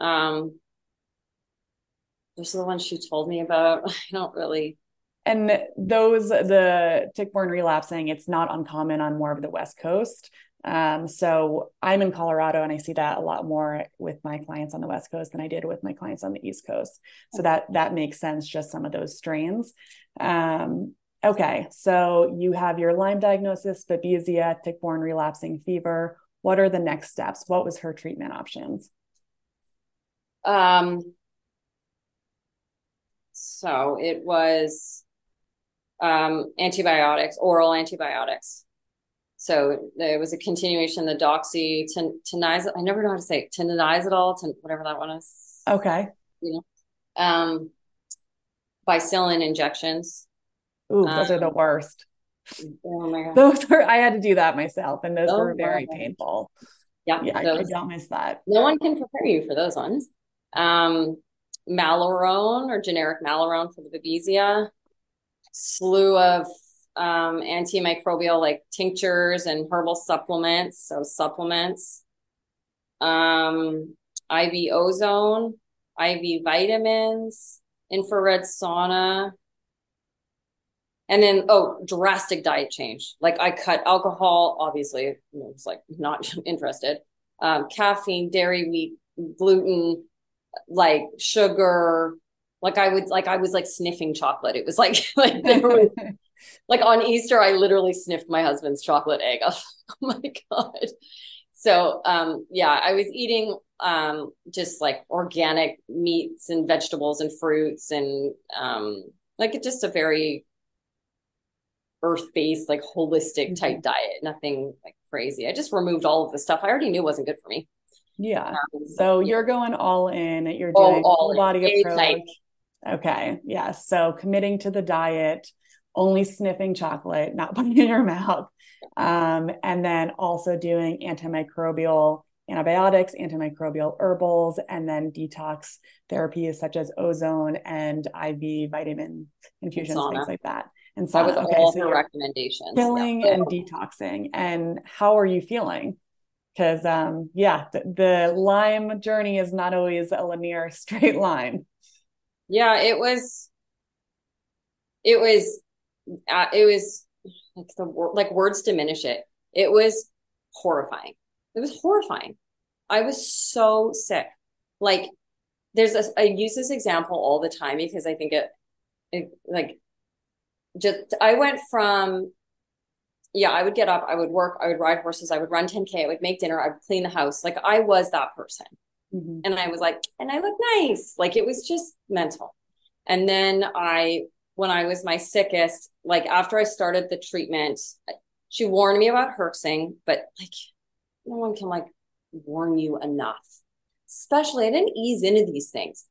Um, those are the ones she told me about. [laughs] I don't really. And those, the tick-borne relapsing, it's not uncommon on more of the West Coast. Um, so I'm in Colorado and I see that a lot more with my clients on the West Coast than I did with my clients on the East Coast. So that that makes sense, just some of those strains. Um, okay, so you have your Lyme diagnosis, Babesia, tick-borne relapsing fever. What are the next steps? What was her treatment options? Um, so it was um, antibiotics, oral antibiotics. So it was a continuation of the doxy, ten, tenizol. I never know how to say it. Tenizidol, ten, whatever that one is. Okay. You know, um, bicillin injections. Ooh, those um, are the um, worst. Oh my god. Those were I had to do that myself, and those oh were very painful. Yeah, yeah, those, I don't miss that. No one can prepare you for those ones. Um, Malarone or generic Malarone for the Babesia, slew of um, antimicrobial like tinctures and herbal supplements. So supplements, um, IV ozone, IV vitamins, infrared sauna, and then oh, drastic diet change. Like I cut alcohol. Obviously, it's like not [laughs] interested. Um, caffeine, dairy, wheat, gluten, like sugar. Like I would like I was like sniffing chocolate. It was like [laughs] like there was [laughs] like on Easter, I literally sniffed my husband's chocolate egg. [laughs] oh my God. So um, yeah, I was eating um, just like organic meats and vegetables and fruits and um, like it's just a very earth-based, like holistic mm-hmm. type diet. Nothing like crazy. I just removed all of the stuff I already knew wasn't good for me. Yeah. Um, so yeah. you're going all in. You're doing all, all body approach. Okay. Yeah. So committing to the diet only sniffing chocolate, not [laughs] putting it in your mouth. Um, and then also doing antimicrobial antibiotics, antimicrobial herbals, and then detox therapies such as ozone and IV vitamin infusions, things like that. And so, that was okay, all so recommendations. Killing yeah. and detoxing. And how are you feeling? Because um, yeah, the, the Lyme journey is not always a linear [laughs] straight line. Yeah, it was. It was uh, it was like the like words diminish it. It was horrifying. It was horrifying. I was so sick. Like there's a I use this example all the time because I think it, it like just I went from yeah, I would get up, I would work, I would ride horses, I would run 10K, I would make dinner, I would clean the house. Like I was that person. Mm-hmm. And I was like, and I look nice. Like it was just mental. And then I when I was my sickest, like after I started the treatment, she warned me about herxing, but like no one can like warn you enough. Especially I didn't ease into these things.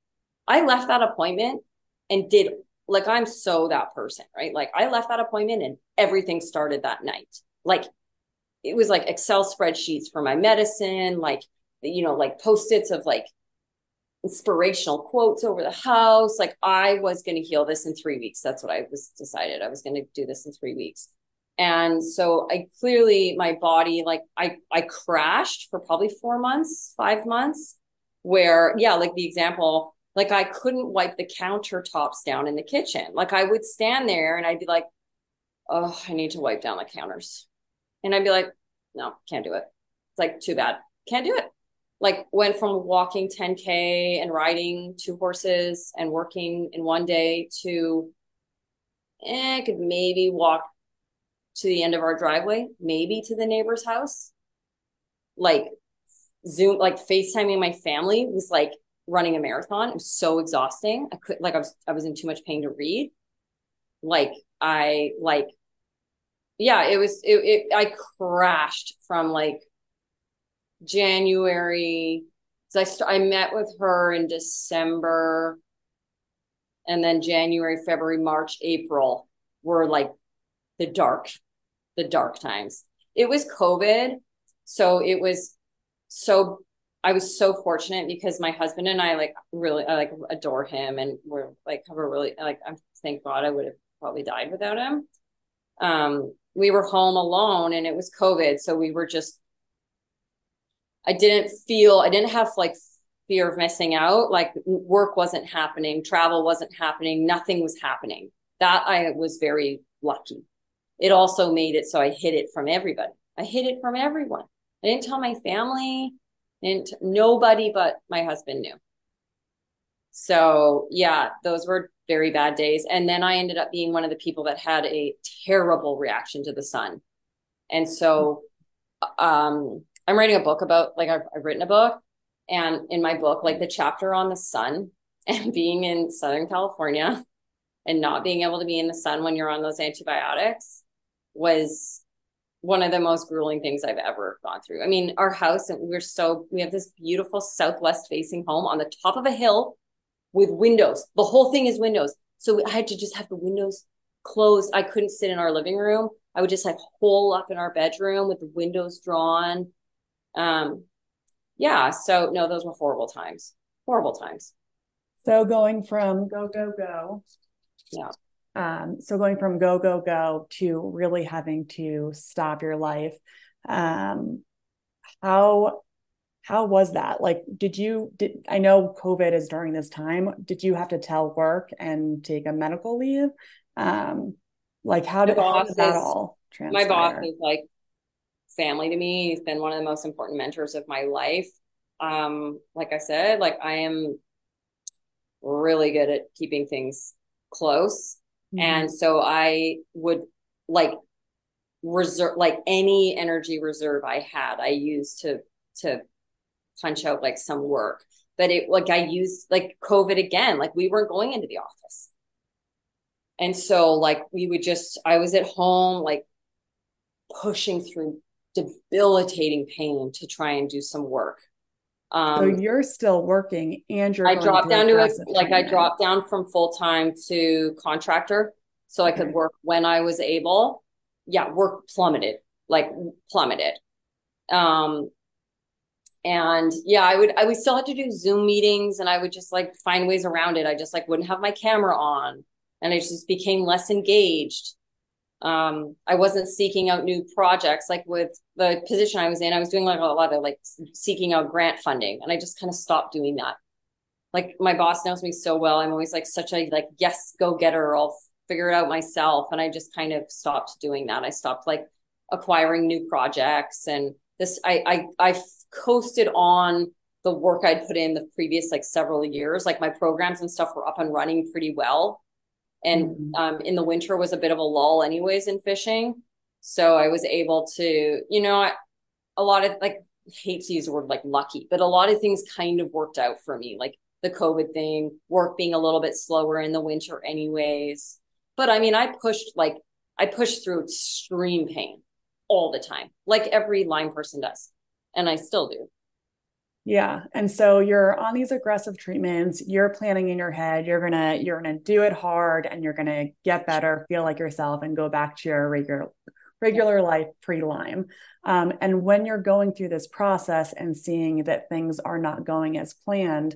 I left that appointment and did like I'm so that person, right? Like I left that appointment and everything started that night. Like it was like Excel spreadsheets for my medicine, like you know, like post-its of like inspirational quotes over the house. Like I was going to heal this in three weeks. That's what I was decided. I was going to do this in three weeks. And so I clearly my body like I I crashed for probably four months, five months, where yeah, like the example, like I couldn't wipe the countertops down in the kitchen. Like I would stand there and I'd be like, oh, I need to wipe down the counters. And I'd be like, no, can't do it. It's like too bad. Can't do it like went from walking 10k and riding two horses and working in one day to eh, I could maybe walk to the end of our driveway, maybe to the neighbor's house. Like Zoom, like FaceTiming my family was like running a marathon. It was so exhausting. I could like I was I was in too much pain to read. Like I like yeah, it was it, it I crashed from like January. So I st- I met with her in December, and then January, February, March, April were like the dark, the dark times. It was COVID, so it was so. I was so fortunate because my husband and I like really I like adore him and we're like have a really like I thank God I would have probably died without him. Um, we were home alone and it was COVID, so we were just I didn't feel, I didn't have like fear of missing out. Like work wasn't happening, travel wasn't happening, nothing was happening. That I was very lucky. It also made it so I hid it from everybody. I hid it from everyone. I didn't tell my family, and nobody but my husband knew. So yeah, those were very bad days. And then I ended up being one of the people that had a terrible reaction to the sun. And so um I'm writing a book about like I've, I've written a book, and in my book, like the chapter on the sun [laughs] and being in Southern California and not being able to be in the sun when you're on those antibiotics was one of the most grueling things I've ever gone through. I mean, our house, and we're so, we have this beautiful southwest facing home on the top of a hill with windows. The whole thing is windows. So I had to just have the windows closed. I couldn't sit in our living room. I would just like hole up in our bedroom with the windows drawn. Um, yeah, so no, those were horrible times. Horrible times. So going from go, go, go. Yeah. Um, so going from go, go, go to really having to stop your life. Um, how how was that? Like, did you did I know COVID is during this time? Did you have to tell work and take a medical leave? Um, like how did, how did that all transpire? My boss is like, family to me. He's been one of the most important mentors of my life. Um, like I said, like I am really good at keeping things close. Mm-hmm. And so I would like reserve like any energy reserve I had, I used to to punch out like some work. But it like I used like COVID again, like we weren't going into the office. And so like we would just I was at home like pushing through debilitating pain to try and do some work. Um, so you're still working and you're. I dropped down to a, like I dropped down from full time to contractor, so I could work when I was able. Yeah, work plummeted, like plummeted. Um, and yeah, I would I would still have to do Zoom meetings, and I would just like find ways around it. I just like wouldn't have my camera on, and I just became less engaged um, I wasn't seeking out new projects. Like with the position I was in, I was doing like a lot of like seeking out grant funding, and I just kind of stopped doing that. Like my boss knows me so well. I'm always like such a like yes, go getter. I'll figure it out myself, and I just kind of stopped doing that. I stopped like acquiring new projects, and this I I I coasted on the work I'd put in the previous like several years. Like my programs and stuff were up and running pretty well and mm-hmm. um, in the winter was a bit of a lull anyways in fishing. So i was able to you know a lot of like hate to use the word like lucky but a lot of things kind of worked out for me like the covid thing work being a little bit slower in the winter anyways. But i mean i pushed like i pushed through extreme pain all the time like every Lyme person does and i still do Yeah. And so you're on these aggressive treatments, you're planning in your head, you're going to you're going to do it hard and you're going to get better, feel like yourself and go back to your regular regular life pre-Lyme. Um, and when you're going through this process and seeing that things are not going as planned,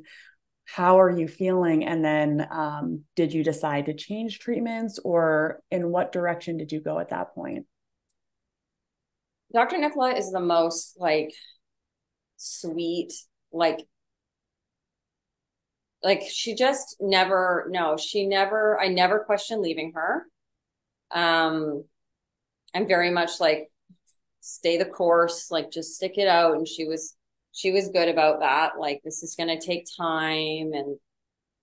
how are you feeling? And then um, did you decide to change treatments or in what direction did you go at that point? Dr. Nicola is the most like sweet, like like she just never no, she never I never questioned leaving her. Um I'm very much like stay the course, like just stick it out. And she was she was good about that. Like this is gonna take time and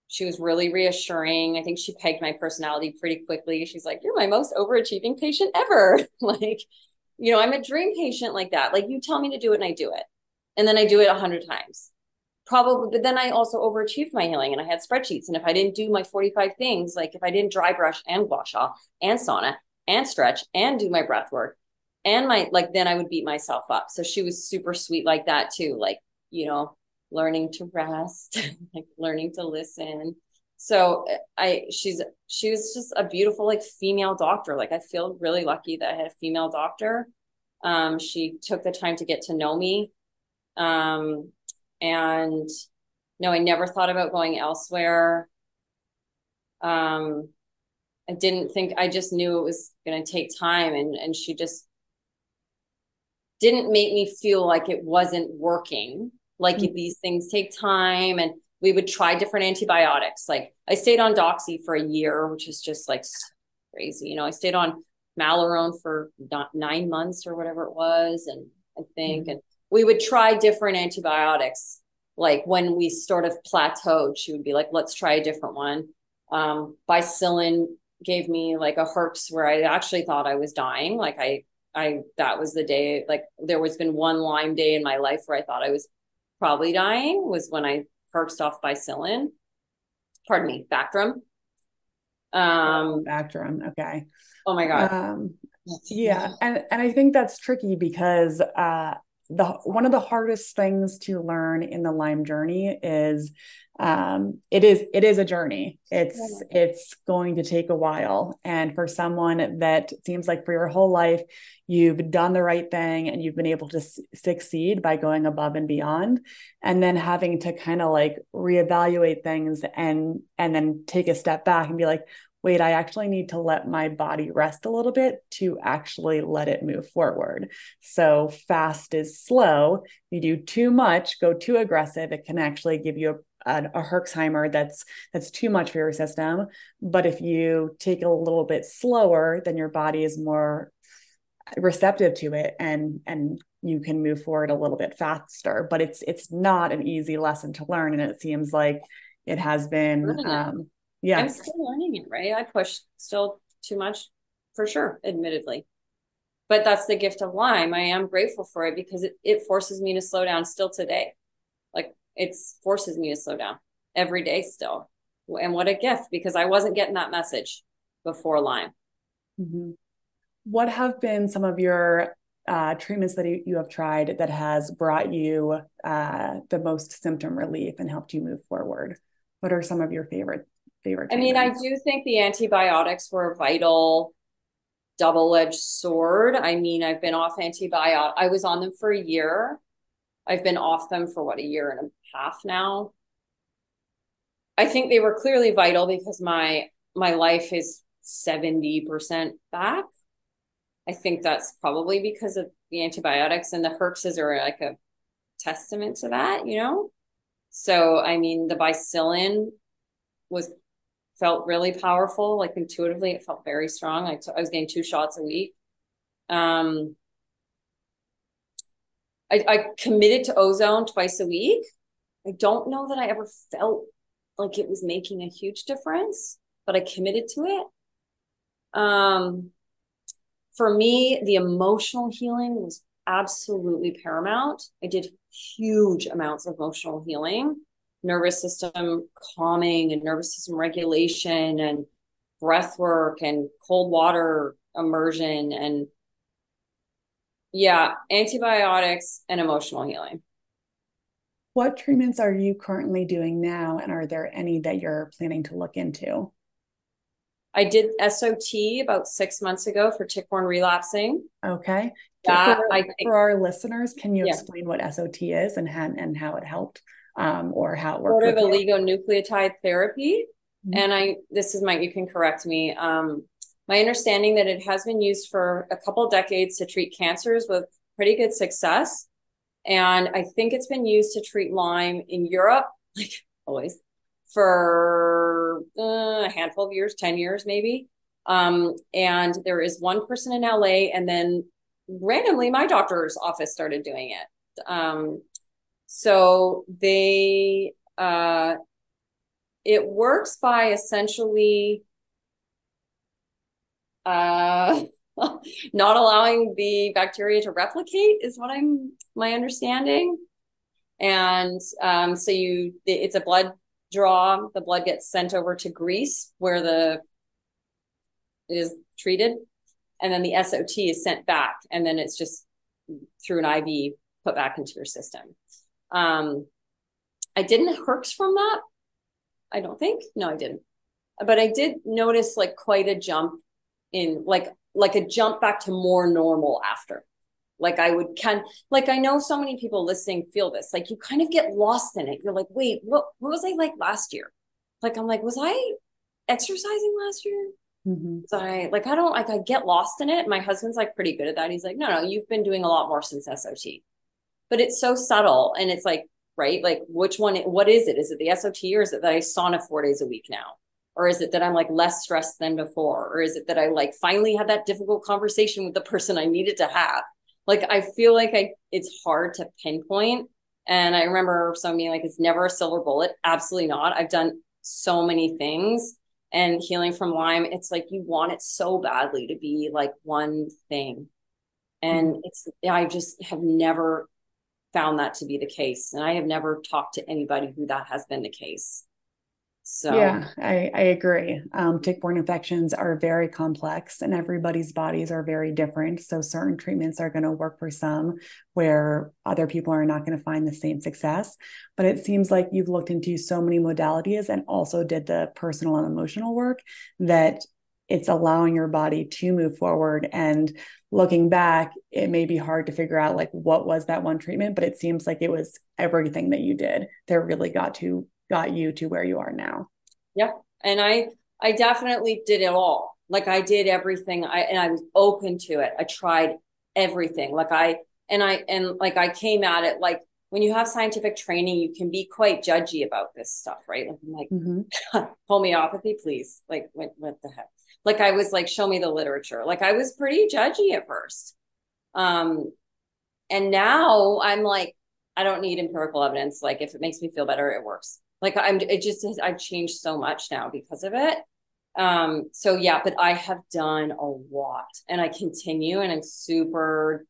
she was really reassuring. I think she pegged my personality pretty quickly. She's like, You're my most overachieving patient ever. [laughs] like, you know, I'm a dream patient like that. Like you tell me to do it and I do it. And then I do it a hundred times. Probably, but then I also overachieved my healing and I had spreadsheets. And if I didn't do my 45 things, like if I didn't dry brush and gua sha and sauna and stretch and do my breath work and my like then I would beat myself up. So she was super sweet like that too, like, you know, learning to rest, [laughs] like learning to listen. So I she's she was just a beautiful like female doctor. Like I feel really lucky that I had a female doctor. Um she took the time to get to know me. Um and no, I never thought about going elsewhere. Um I didn't think I just knew it was going to take time and and she just didn't make me feel like it wasn't working like mm-hmm. these things take time and we would try different antibiotics like I stayed on Doxy for a year which is just like crazy you know I stayed on Malarone for 9 months or whatever it was and I think mm-hmm. and we would try different antibiotics like when we sort of plateaued she would be like let's try a different one um bicillin gave me like a herx where I actually thought I was dying. Like I, I, that was the day, like there was been one Lyme day in my life where I thought I was probably dying was when I herxed off bicillin. Pardon me, Bactrim. Um, Bactrim. Okay. Oh my God. Um, yeah. And, and I think that's tricky because, uh, the one of the hardest things to learn in the Lyme journey is um, it is it is a journey it's yeah. it's going to take a while and for someone that seems like for your whole life you've done the right thing and you've been able to s- succeed by going above and beyond and then having to kind of like reevaluate things and and then take a step back and be like wait, I actually need to let my body rest a little bit to actually let it move forward. So fast is slow. If you do too much, go too aggressive, it can actually give you a, a, Herxheimer that's that's too much for your system. But if you take it a little bit slower, then your body is more receptive to it and and you can move forward a little bit faster. But it's it's not an easy lesson to learn. And it seems like it has been um, yeah. I'm still learning it right? I push still too much for sure admittedly. But that's the gift of lyme i am grateful for it because it, it forces me to slow down still today. Like it forces me to slow down every day still. And what a gift because i wasn't getting that message before lyme mm-hmm. what have been some of your uh, treatments that you have tried that has brought you uh, the most symptom relief and helped you move forward? What are some of your favorite favorite. I mean, I do think the antibiotics were a vital double-edged sword. I mean, I've been off antibiotic. I was on them for a year. I've been off them for what a year and a half now. I think they were clearly vital because my my life is 70% back. I think that's probably because of the antibiotics and the herxes are like a testament to that, you know? So, I mean, the bicillin was felt really powerful. Like intuitively, it felt very strong. I, t- I was getting two shots a week. Um, I, I committed to ozone twice a week. I don't know that I ever felt like it was making a huge difference, but I committed to it. Um, for me, the emotional healing was absolutely paramount. I did huge amounts of emotional healing nervous system calming and nervous system regulation and breath work and cold water immersion and yeah, antibiotics and emotional healing. What treatments are you currently doing now? And are there any that you're planning to look into? I did SOT about six months ago for tick-borne relapsing. Okay. That, for, I think, for our listeners, can you Yeah. explain what SOT is and how, and how it helped um, or how it worked? sort of oligonucleotide therapy. Mhm. And I, this is my, you can correct me. Um, my understanding that it has been used for a couple decades to treat cancers with pretty good success. And I think it's been used to treat Lyme in Europe, [laughs] like always, for uh, a handful of years, 10 years maybe. Um, and there is one person in LA, and then randomly my doctor's office started doing it. Um, so they, uh, it works by essentially uh, [laughs] not allowing the bacteria to replicate is what I'm my understanding. And um, so you, it's a blood draw. The blood gets sent over to Greece where the it is treated, and then the SOT is sent back, and then it's just through an IV put back into your system. Um, I didn't Herx from that. I don't think. No, I didn't. But I did notice like quite a jump in like like a jump back to more normal after. Like I would kind like I know so many people listening feel this. Like you kind of get lost in it. You're like, wait, what what was I like last year? Like I'm like, was I exercising last year? Mm-hmm. Was I like I don't like I get lost in it. My husband's like pretty good at that. He's like, no, no, you've been doing a lot more since SOT. But it's so subtle and it's like, right? Like which one what is it? Is it the SOT or is it that I sauna four days a week now? Or is it that I'm like less stressed than before? Or is it that I like finally had that difficult conversation with the person I needed to have? Like I feel like I it's hard to pinpoint. And I remember someone being like, it's never a silver bullet. Absolutely not. I've done so many things and healing from Lyme, it's like you want it so badly to be like one thing. And mm-hmm. it's I just have never found that to be the case. And I have never talked to anybody who that has been the case. So Yeah, I, I agree. Um, tick-borne infections are very complex and everybody's bodies are very different. So certain treatments are going to work for some where other people are not going to find the same success. But it seems like you've looked into so many modalities and also did the personal and emotional work that it's allowing your body to move forward. And looking back, it may be hard to figure out like what was that one treatment, but it seems like it was everything that you did that really got to got you to where you are now. Yeah. And I I definitely did it all. Like I did everything. I and I was open to it. I tried everything. Like I and I and like I came at it like when you have scientific training, you can be quite judgy about this stuff, right? Like I'm like [laughs] Mhm. homeopathy, please. Like what what the heck? Like I was like, show me the literature. Like I was pretty judgy at first. Um and now I'm like, I don't need empirical evidence. Like if it makes me feel better, it works. Like I'm it just I've changed so much now because of it. Um, so yeah, but I have done a lot and I continue and I'm super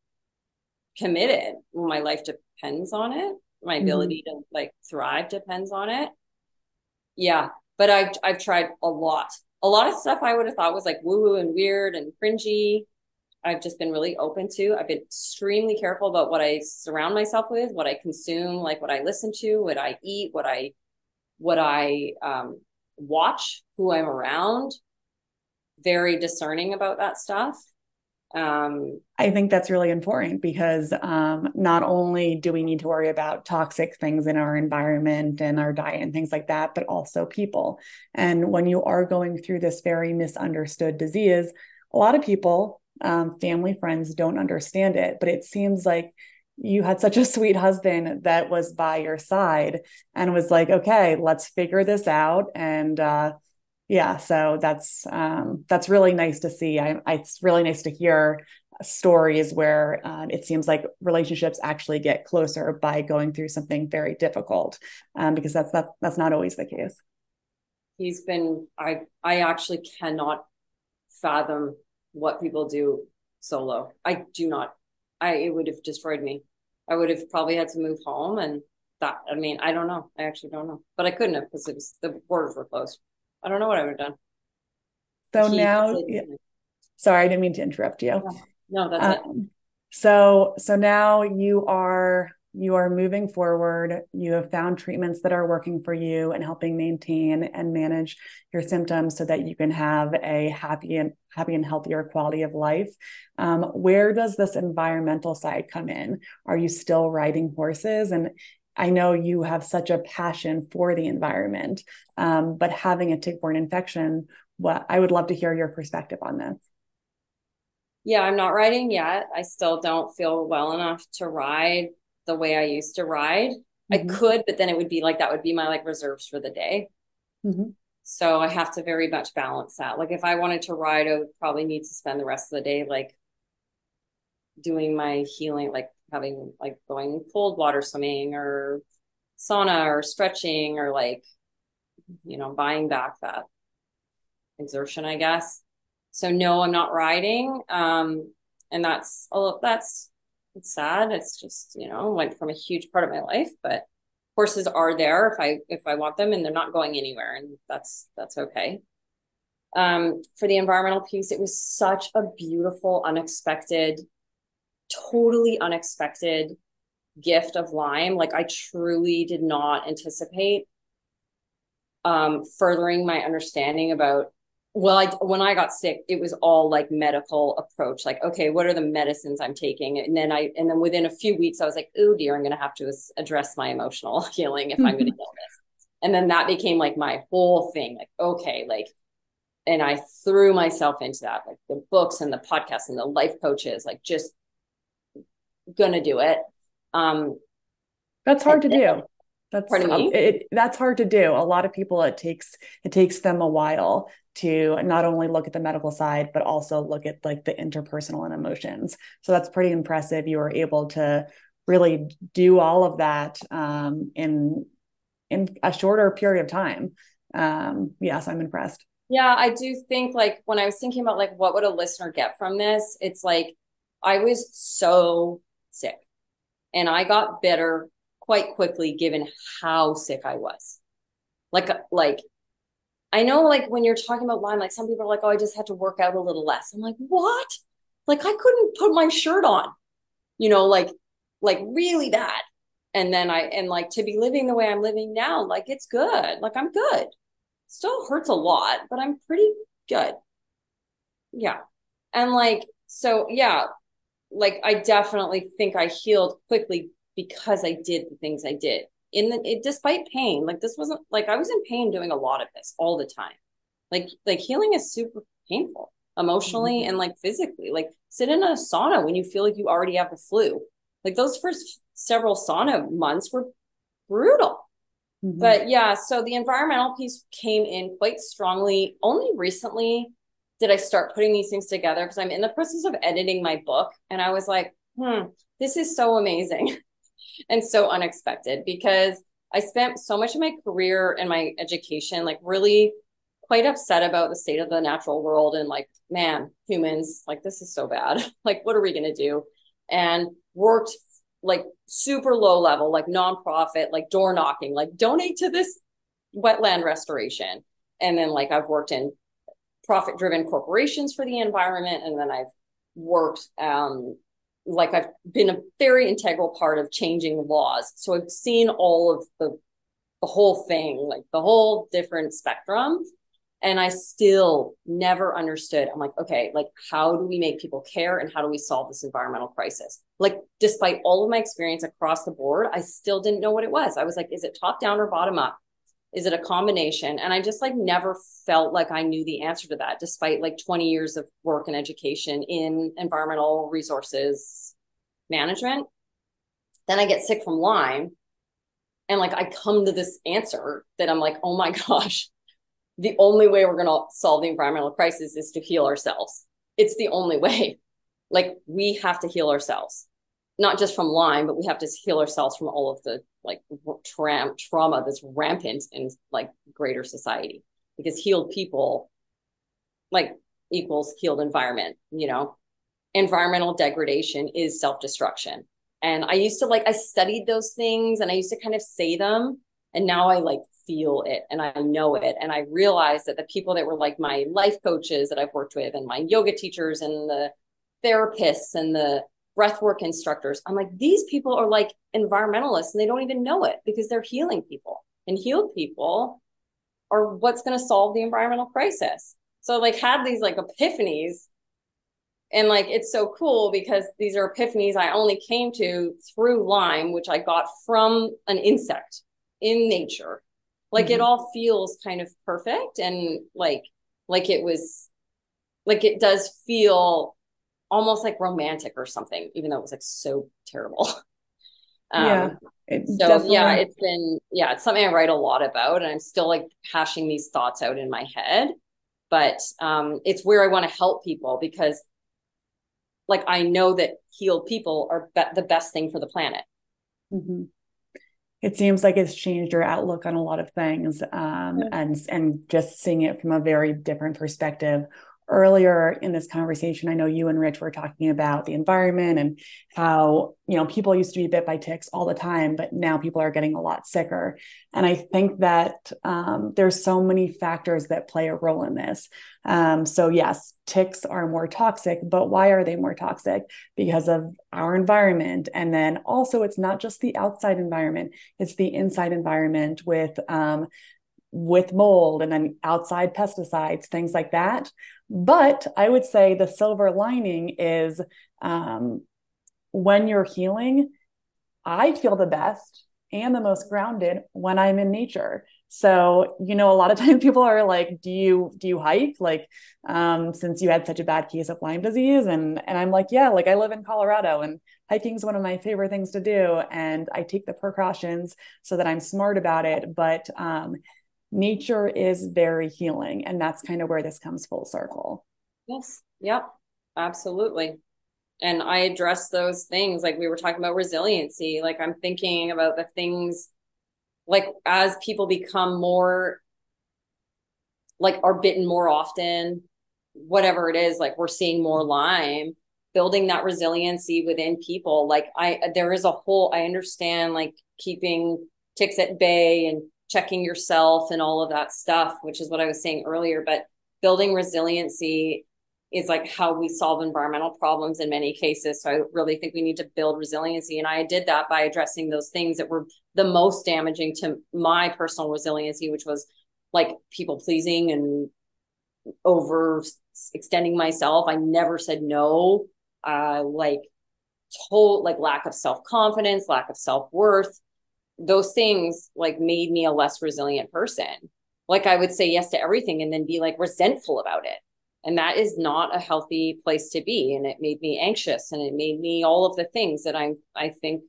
committed. My life depends on it. My ability to like thrive depends on it. Yeah, but I've I've tried a lot. A lot of stuff I would have thought was like woo-woo and weird and cringy. I've just been really open to. I've been extremely careful about what I surround myself with, what I consume, like what I listen to, what I eat, what I what I um, watch, who I'm around. Very discerning about that stuff. Um, I think that's really important because um, not only do we need to worry about toxic things in our environment and our diet and things like that, but also people. And when you are going through this very misunderstood disease, a lot of people, um, family, friends don't understand it. But it seems like you had such a [laughs] sweet husband that was by your side and was like, okay, let's figure this out. And uh, yeah, so that's um, that's really nice to see. I, I, it's really nice to hear stories where uh, it seems like relationships actually get closer by going through something very difficult, um, because that's that, that's not always the case. he's been I I actually cannot fathom what people do solo. I do not. I it would have destroyed me. I would have probably had to move home and that I mean, I don't know. I actually don't know. But I couldn't have because it was the borders were closed. I don't know what I would have done. So He- now, yeah, sorry, I didn't mean to interrupt you. No, that's it. Um, so so now you are you are moving forward. You have found treatments that are working for you and helping maintain and manage your symptoms so that you can have a happy and happy and healthier quality of life. Um, where does this environmental side come in? Are you still riding horses? And I know you have such a passion for the environment, um, but having a tick-borne infection, what I would love to hear your perspective on this. Yeah, I'm not riding yet. I still don't feel well enough to ride the way I used to ride. Mm-hmm. I could, but then it would be like that would be my like reserves for the day. Mm-hmm. So I have to very much balance that. Like if I wanted to ride, I would probably need to spend the rest of the day like doing my healing, like having like going cold water swimming or sauna or stretching or like, you know, buying back that exertion, I guess. So no, I'm not riding. Um, and that's oh, that's it's sad. It's just, you know, went from a huge part of my life, but horses are there if I if I want them and they're not going anywhere and that's that's okay. Um, for the environmental piece, it was such a beautiful, unexpected, totally unexpected gift of Lyme. Like I truly did not anticipate um, furthering my understanding about well I, when i got sick it was all like medical approach like okay what are the medicines i'm taking and then i and then within a few weeks i was like oh dear i'm going to have to address my emotional [laughs] healing if mm-hmm. i'm going to heal this and then that became like my whole thing like okay like and i threw myself into that like the books and the podcasts and the life coaches like just gonna do it um that's hard to do that's me? It, that's hard to do. A lot of people it takes it takes them a while to not only look at the medical side but also look at like the interpersonal and emotions. So that's pretty impressive. You were able to really do all of that um, in in a shorter period of time. Um, yes, I'm impressed. Yeah, I do think like when I was thinking about like what would a listener get from this, it's like I was so sick and I got better quite quickly given how sick I was. Like, like, I know, like, when you're talking about Lyme, like, some people are like, oh, I just had to work out a little less. I'm like, what? Like, I couldn't put my shirt on, you know, like, like really bad. And then I, and like to be living the way I'm living now, like, it's good. Like, I'm good. Still hurts a lot, but I'm pretty good. Yeah. And like, so yeah, like, I definitely think I healed quickly because I did the things I did in the it, despite pain. Like this wasn't like I was in pain doing a lot of this all the time. Like like healing is super painful emotionally mm-hmm. and like physically. Like sit in a sauna when you feel like you already have the flu. Like those first several sauna months were brutal. Mm-hmm. But yeah, so the environmental piece came in quite strongly. Only recently did I start putting these things together because I'm in the process of editing my book. And I was like, hmm, this is so amazing. [laughs] and so unexpected because I spent so much of my career and my education like really quite upset about the state of the natural world and like man humans like this is so bad [laughs] like what are we going to do and worked like super low level like nonprofit like door knocking like donate to this wetland restoration and then like I've worked in profit driven corporations for the environment and then I've worked um like I've been a very integral part of changing laws. So I've seen all of the the whole thing, like the whole different spectrum. And I still never understood. I'm like, okay, like how do we make people care and how do we solve this environmental crisis? Like, despite all of my experience across the board, I still didn't know what it was. I was like, is it top down or bottom up? Is it a combination? And I just like never felt like I knew the answer to that, despite like 20 years of work and education in environmental resources management. Then I get sick from Lyme. And like I come to this answer that I'm like, oh my [laughs] gosh, the only way we're going to solve the environmental crisis is to heal ourselves. It's the only way. Like we have to heal ourselves not just from Lyme, but we have to heal ourselves from all of the like tra- trauma that's rampant in like greater society because healed people like equals healed environment, you know. Environmental degradation is self-destruction. And I used to like I studied those things and I used to kind of say them and now I like feel it and I know it and I realize that the people that were like my life coaches that I've worked with and my yoga teachers and the therapists and the breathwork instructors. I'm like, these people are like environmentalists and they don't even know it because they're healing people and healed people are what's going to solve the environmental crisis. So like had these like epiphanies and like it's so cool because these are epiphanies I only came to through Lyme, which I got from an insect in nature. Like mm-hmm. it all feels kind of perfect and like like it was like it does feel almost like romantic or something, even though it was like so terrible. [laughs] Um, yeah. so definitely... yeah, it's been yeah, it's something I write a lot about, and I'm still like hashing these thoughts out in my head. But um, it's where I want to help people because, like, I know that healed people are be- the best thing for the planet. Mm-hmm. It seems like it's changed your outlook on a lot of things, um, yeah. and and just seeing it from a very different perspective earlier in this conversation, I know you and Rich were talking about the environment and how, you know, people used to be bit by ticks all the time, but now people are getting a lot sicker. And I think that um, there's so many factors that play a role in this. Um, so, yes, ticks are more toxic, but why are they more toxic? Because of our environment. And then also, it's not just the outside environment, it's the inside environment with, um, with mold and then outside pesticides, things like that. But I would say the silver lining is um, when you're healing, I feel the best and the most grounded when I'm in nature. So, you know, a lot of [laughs] times people are like, do you do you hike? Like, um, since you had such a bad case of Lyme disease. And and I'm like, yeah, like I live in Colorado and hiking is one of my favorite things to do. And I take the precautions so that I'm smart about it. But um, nature is very healing. And that's kind of where this comes full circle. Yes. Yep. Absolutely. And I address those things like we were talking about resiliency. Like I'm thinking about the things like as people become more like are bitten more often, whatever it is, like we're seeing more Lyme, building that resiliency within people. Like I there is a whole I understand like keeping ticks at bay and checking yourself and all of that stuff, which is what I was saying earlier. But building resiliency is like how we solve environmental problems in many cases. So I really think we need to build resiliency. And I did that by addressing those things that were the most damaging to my personal resiliency, which was like people pleasing and over extending myself. I never said no. Uh, like total like lack of self confidence, lack of self worth, those things like made me a less resilient person. Like I would say yes to everything and then be like resentful about it. And that is not a healthy place to be. And it made me anxious and it made me all of the things that I I think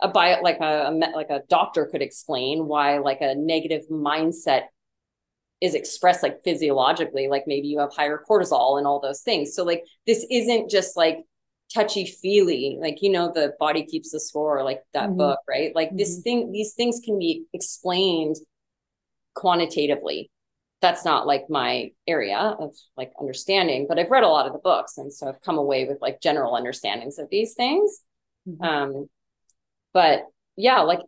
a bio like a, a like a doctor could explain why like a negative mindset is expressed like physiologically like maybe you have higher cortisol and all those things so like this isn't just like touchy feely like you know the body keeps the score like that mm-hmm. book right like mm-hmm. this thing these things can be explained quantitatively that's not like my area of like understanding but i've read a lot of the books and so i've come away with like general understandings of these things mm-hmm. um but yeah like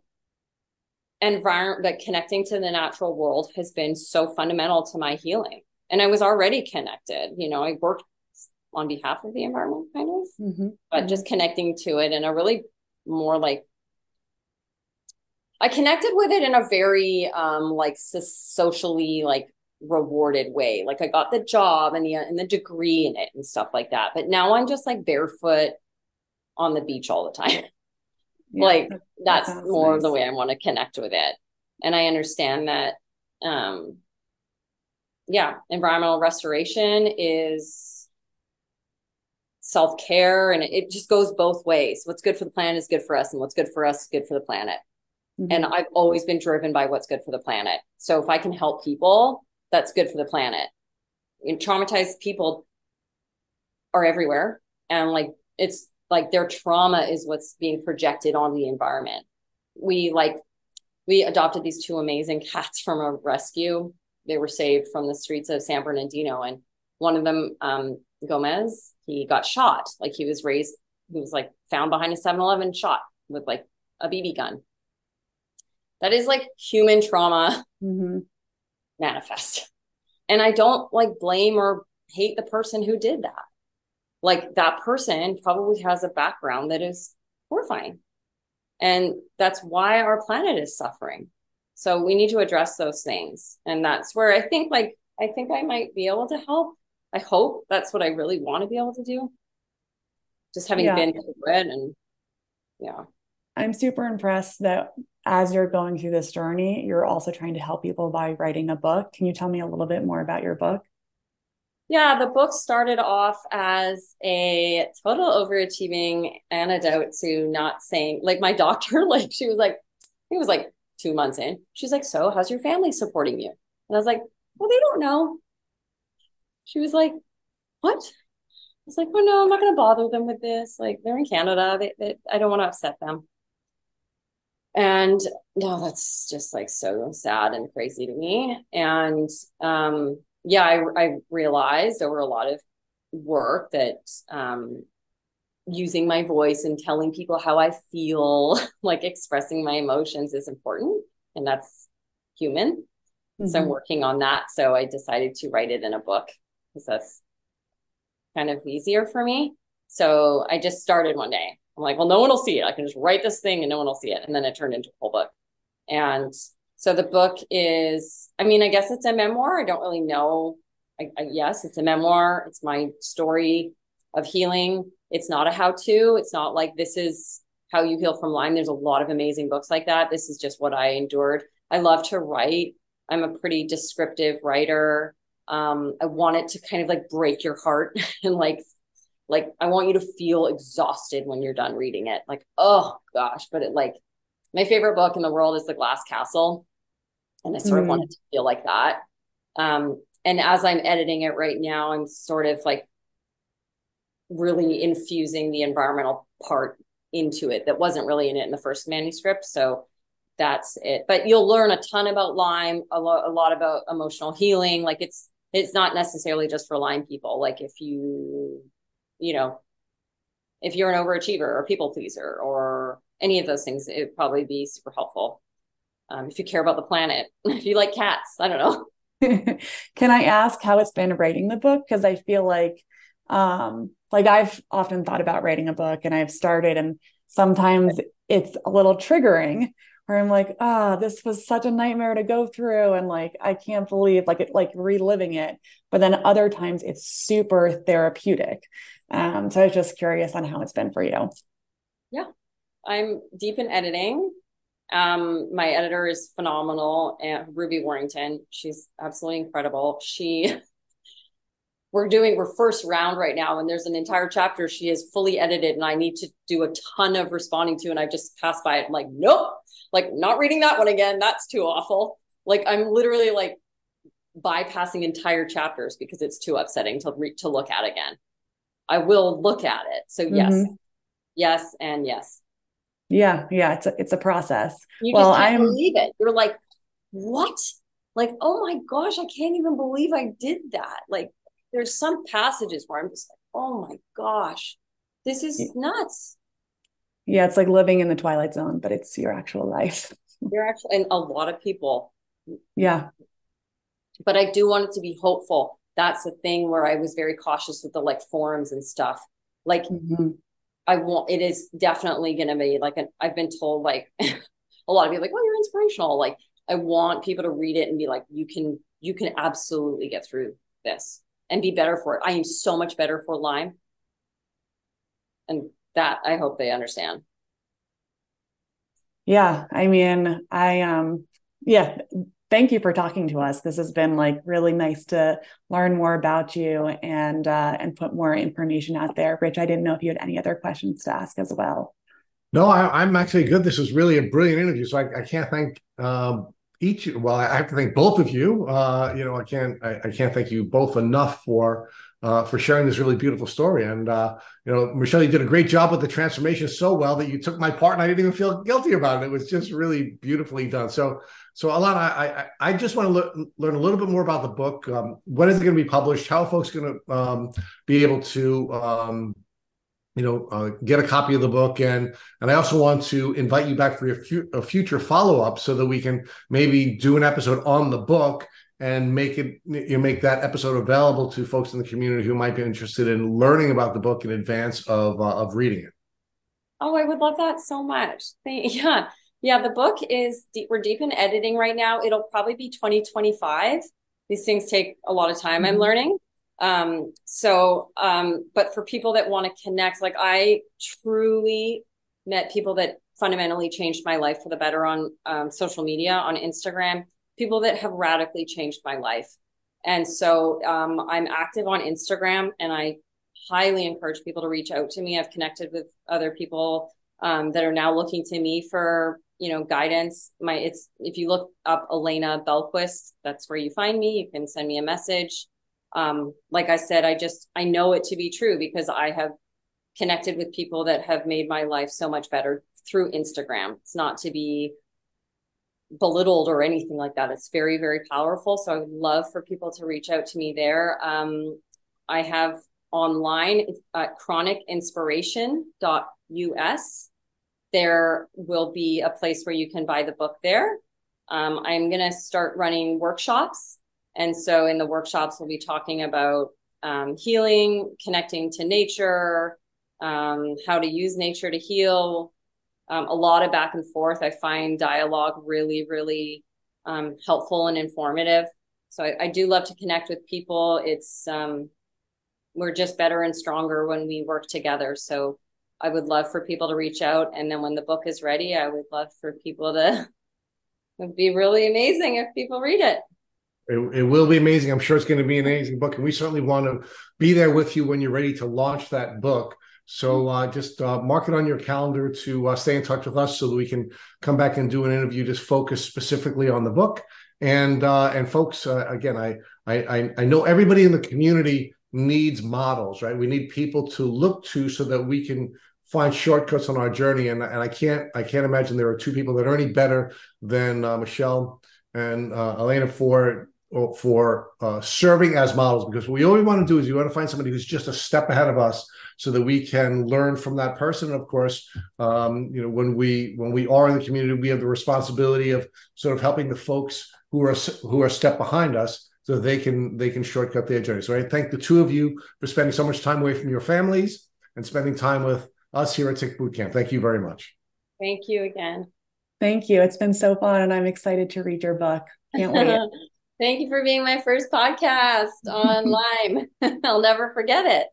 environment like connecting to the natural world has been so fundamental to my healing and i was already connected you know i worked on behalf of the environment, kind of, mm-hmm. but mm-hmm. just connecting to it in a really more like I connected with it in a very um like socially like rewarded way. Like I got the job and the and the degree in it and stuff like that. But now I'm just like barefoot on the beach all the time. [laughs] Yeah, like that's more nice. the way I want to connect with it. And I understand that um yeah, environmental restoration is self care, and it just goes both ways. What's good for the planet is good for us, and what's good for us is good for the planet. Mm-hmm. And I've always been driven by what's good for the planet. So if I can help people, that's good for the planet. And traumatized people are everywhere, and like it's like their trauma is what's being projected on the environment. We like we adopted these two amazing [laughs] cats from a rescue. They were saved from the streets of San Bernardino, and one of them um, Gomez, he got shot. Like he was raised, he was like found behind a 7 Eleven shot with like a BB gun. That is like human trauma mm-hmm. manifest. And I don't like blame or hate the person who did that. like that person probably has a background that is horrifying. And that's why our planet is suffering. So we need to address those things. And that's where I think like I think I might be able to help. I hope that's what I really want to be able to do. Just having yeah. been through it and yeah. I'm super impressed that as you're going through this journey, you're also trying to help people by writing a book. Can you tell me a little bit more about your book? Yeah, the book started off as a total overachieving antidote to not saying, like, my [laughs] doctor, like, she was like, it was like two months in. She's like, So, how's your family supporting you? And I was like, Well, they don't know. She was like, What? I was like, Oh, no, I'm not going to bother them with this. Like, they're in Canada. They, they, I don't want to upset them. And no, that's just like so sad and crazy to me. And um, yeah, I, I realized over a lot of work that um, using my voice and telling people how I feel, [laughs] like expressing my emotions is important. And that's human. Mm-hmm. So I'm mm-hmm. working on that. So I decided to write it in a book because that's kind of easier for me. So I just started one day. I'm like, well, no one will see it. I can just write this thing and no one will see it. And then it turned into a whole book. And so the book is, I mean, I guess it's a memoir. I don't really know. I, I, yes, it's a memoir. It's my story of healing. It's not a how to. It's not like this is how you heal from Lyme. There's a lot of amazing books like that. This is just what I endured. I love to write. I'm a pretty descriptive writer. Um, I want it to kind of like break your heart [laughs] and like like I want you to feel exhausted when you're done reading it. Like, oh gosh, but it like my favorite book in the world is The Glass Castle. And I sort mm. of wanted to feel like that. Um, and as I'm editing it right now, I'm sort of like really infusing the environmental part into it that wasn't really in it in the first manuscript. So that's it. But you'll learn a ton about Lyme, a, lo- a lot about emotional healing. Like it's it's not necessarily just for Lyme people. Like if you you know, if you're an overachiever or people pleaser or any of those things, it would probably be super helpful. Um, if you care about the planet, [laughs] if you like cats, I don't know. [laughs] Can I ask how it's been writing the book? Because I feel like, um, like I've often thought about writing a book and I've started, and sometimes it's a little triggering where I'm like, ah, oh, this was such a nightmare to go through. And like, I can't believe like it, like reliving it. But then other times it's super therapeutic. Um, so I was just curious on how it's been for you. Yeah, I'm deep in editing. Um, my editor is phenomenal, and Ruby Warrington. She's absolutely incredible. She, [laughs] we're doing we're first round right now, and there's an entire chapter she has fully edited, and I need to do a ton of responding to, and I just passed by it. I'm like, nope, like not reading that one again. That's too awful. Like I'm literally like bypassing entire chapters because it's too upsetting to re- to look at again. I will look at it. So yes, mm-hmm. yes, and yes. Yeah, yeah, it's a it's a process. You well, I'm... believe it. You're like, what? Like, oh my gosh, I can't even believe I did that. Like, there's some passages where I'm just like, oh my gosh, this is nuts. Yeah, it's like living in the twilight zone, but it's your actual life. [laughs] You're actually, and a lot of people. Yeah. But I do want it to be hopeful that's the thing where I was very cautious with the like forums and stuff. Like mm-hmm. I want it is definitely gonna be like an I've been told like [laughs] a lot of people like, oh, you're inspirational. Like I want people to read it and be like, you can you can absolutely get through this and be better for it. I am so much better for Lyme. And that I hope they understand. Yeah. I mean, I um yeah, thank you for talking to us. This has been like really nice to learn more about you and uh, and put more information out there. Rich, I didn't know if you had any other questions to ask as well. No, I, am actually good. This was really a brilliant interview. So I, I can't thank um, each. Well, I have to thank both of you. Uh, you know, I can't I, I, can't thank you both enough for uh, for sharing this really beautiful story. And uh, you know, Michelle, you did a great job with the transformation so well that you took my part, and I didn't even feel guilty about it. It was just really beautifully done. So so, Alayna, I, I, I just want to le- learn a little bit more about the book. Um, when is it going to be published? How are folks going to um, be able to, um, you know, uh, get a copy of the book? And and I also want to invite you back for fu- a future follow up so that we can maybe do an episode on the book and make it you make that episode available to folks in the community who might be interested in learning about the book in advance of uh, of reading it. Oh, I would love that so much. Thank, [laughs] yeah. Yeah, the book is deep, we're deep in editing right now. It'll probably be 2025. These things take a lot of time, mm-hmm. I'm learning. Um, so um, but for people that want to connect, like I truly met people that fundamentally changed my life for the better on um, social media, on Instagram, people that have radically changed my life. And so um, I'm active on Instagram and I highly encourage people to reach out to me. I've connected with other people um, that are now looking to me for you know guidance. My it's if you look up Alayna Bellquist, that's where you find me. You can send me a message. Um, like I said, I just I know it to be true because I have connected with people that have made my life so much better through Instagram. It's not to be belittled or anything like that. It's very, very powerful. So I would love for people to reach out to me there. Um, I have online at chronicinspiration.us. There will be a place where you can buy the book there. Um, I'm going to start running workshops. And so in the workshops, we'll be talking about um, healing, connecting to nature, um, how to use nature to heal, um, a lot of back and forth. I find dialogue really, really um, helpful and informative. So I, I, do love to connect with people. It's um, we're just better and stronger when we work together. So I would love for people to reach out, and then when the book is ready, I would love for people to. [laughs] It would be really amazing if people read it. It, it, will be amazing. I'm sure it's going to be an amazing book, and we certainly want to be there with you when you're ready to launch that book. So uh, just uh, mark it on your calendar to uh, stay in touch with us so that we can come back and do an interview just focused specifically on the book. And uh, and folks, uh, again, I, I I know everybody in the community needs models, right? We need people to look to so that we can find shortcuts on our journey. And and I can't I can't imagine there are two people that are any better than uh, Michelle and Alayna for for serving as models because what we always want to do is you want to find somebody who's just a step ahead of us so that we can learn from that person. And of course, um, you know, when we when we are in the community, we have the responsibility of sort of helping the folks who are who are a step behind us so they can they can shortcut their journey. So I thank the two of you for spending so much time away from your families and spending time with us here at Tick Boot Camp. Thank you very much. Thank you again. Thank you. It's been so fun, and I'm excited to read your book. Can't wait. [laughs] Thank you for being my first podcast on [laughs] Lyme. [laughs] I'll never forget it.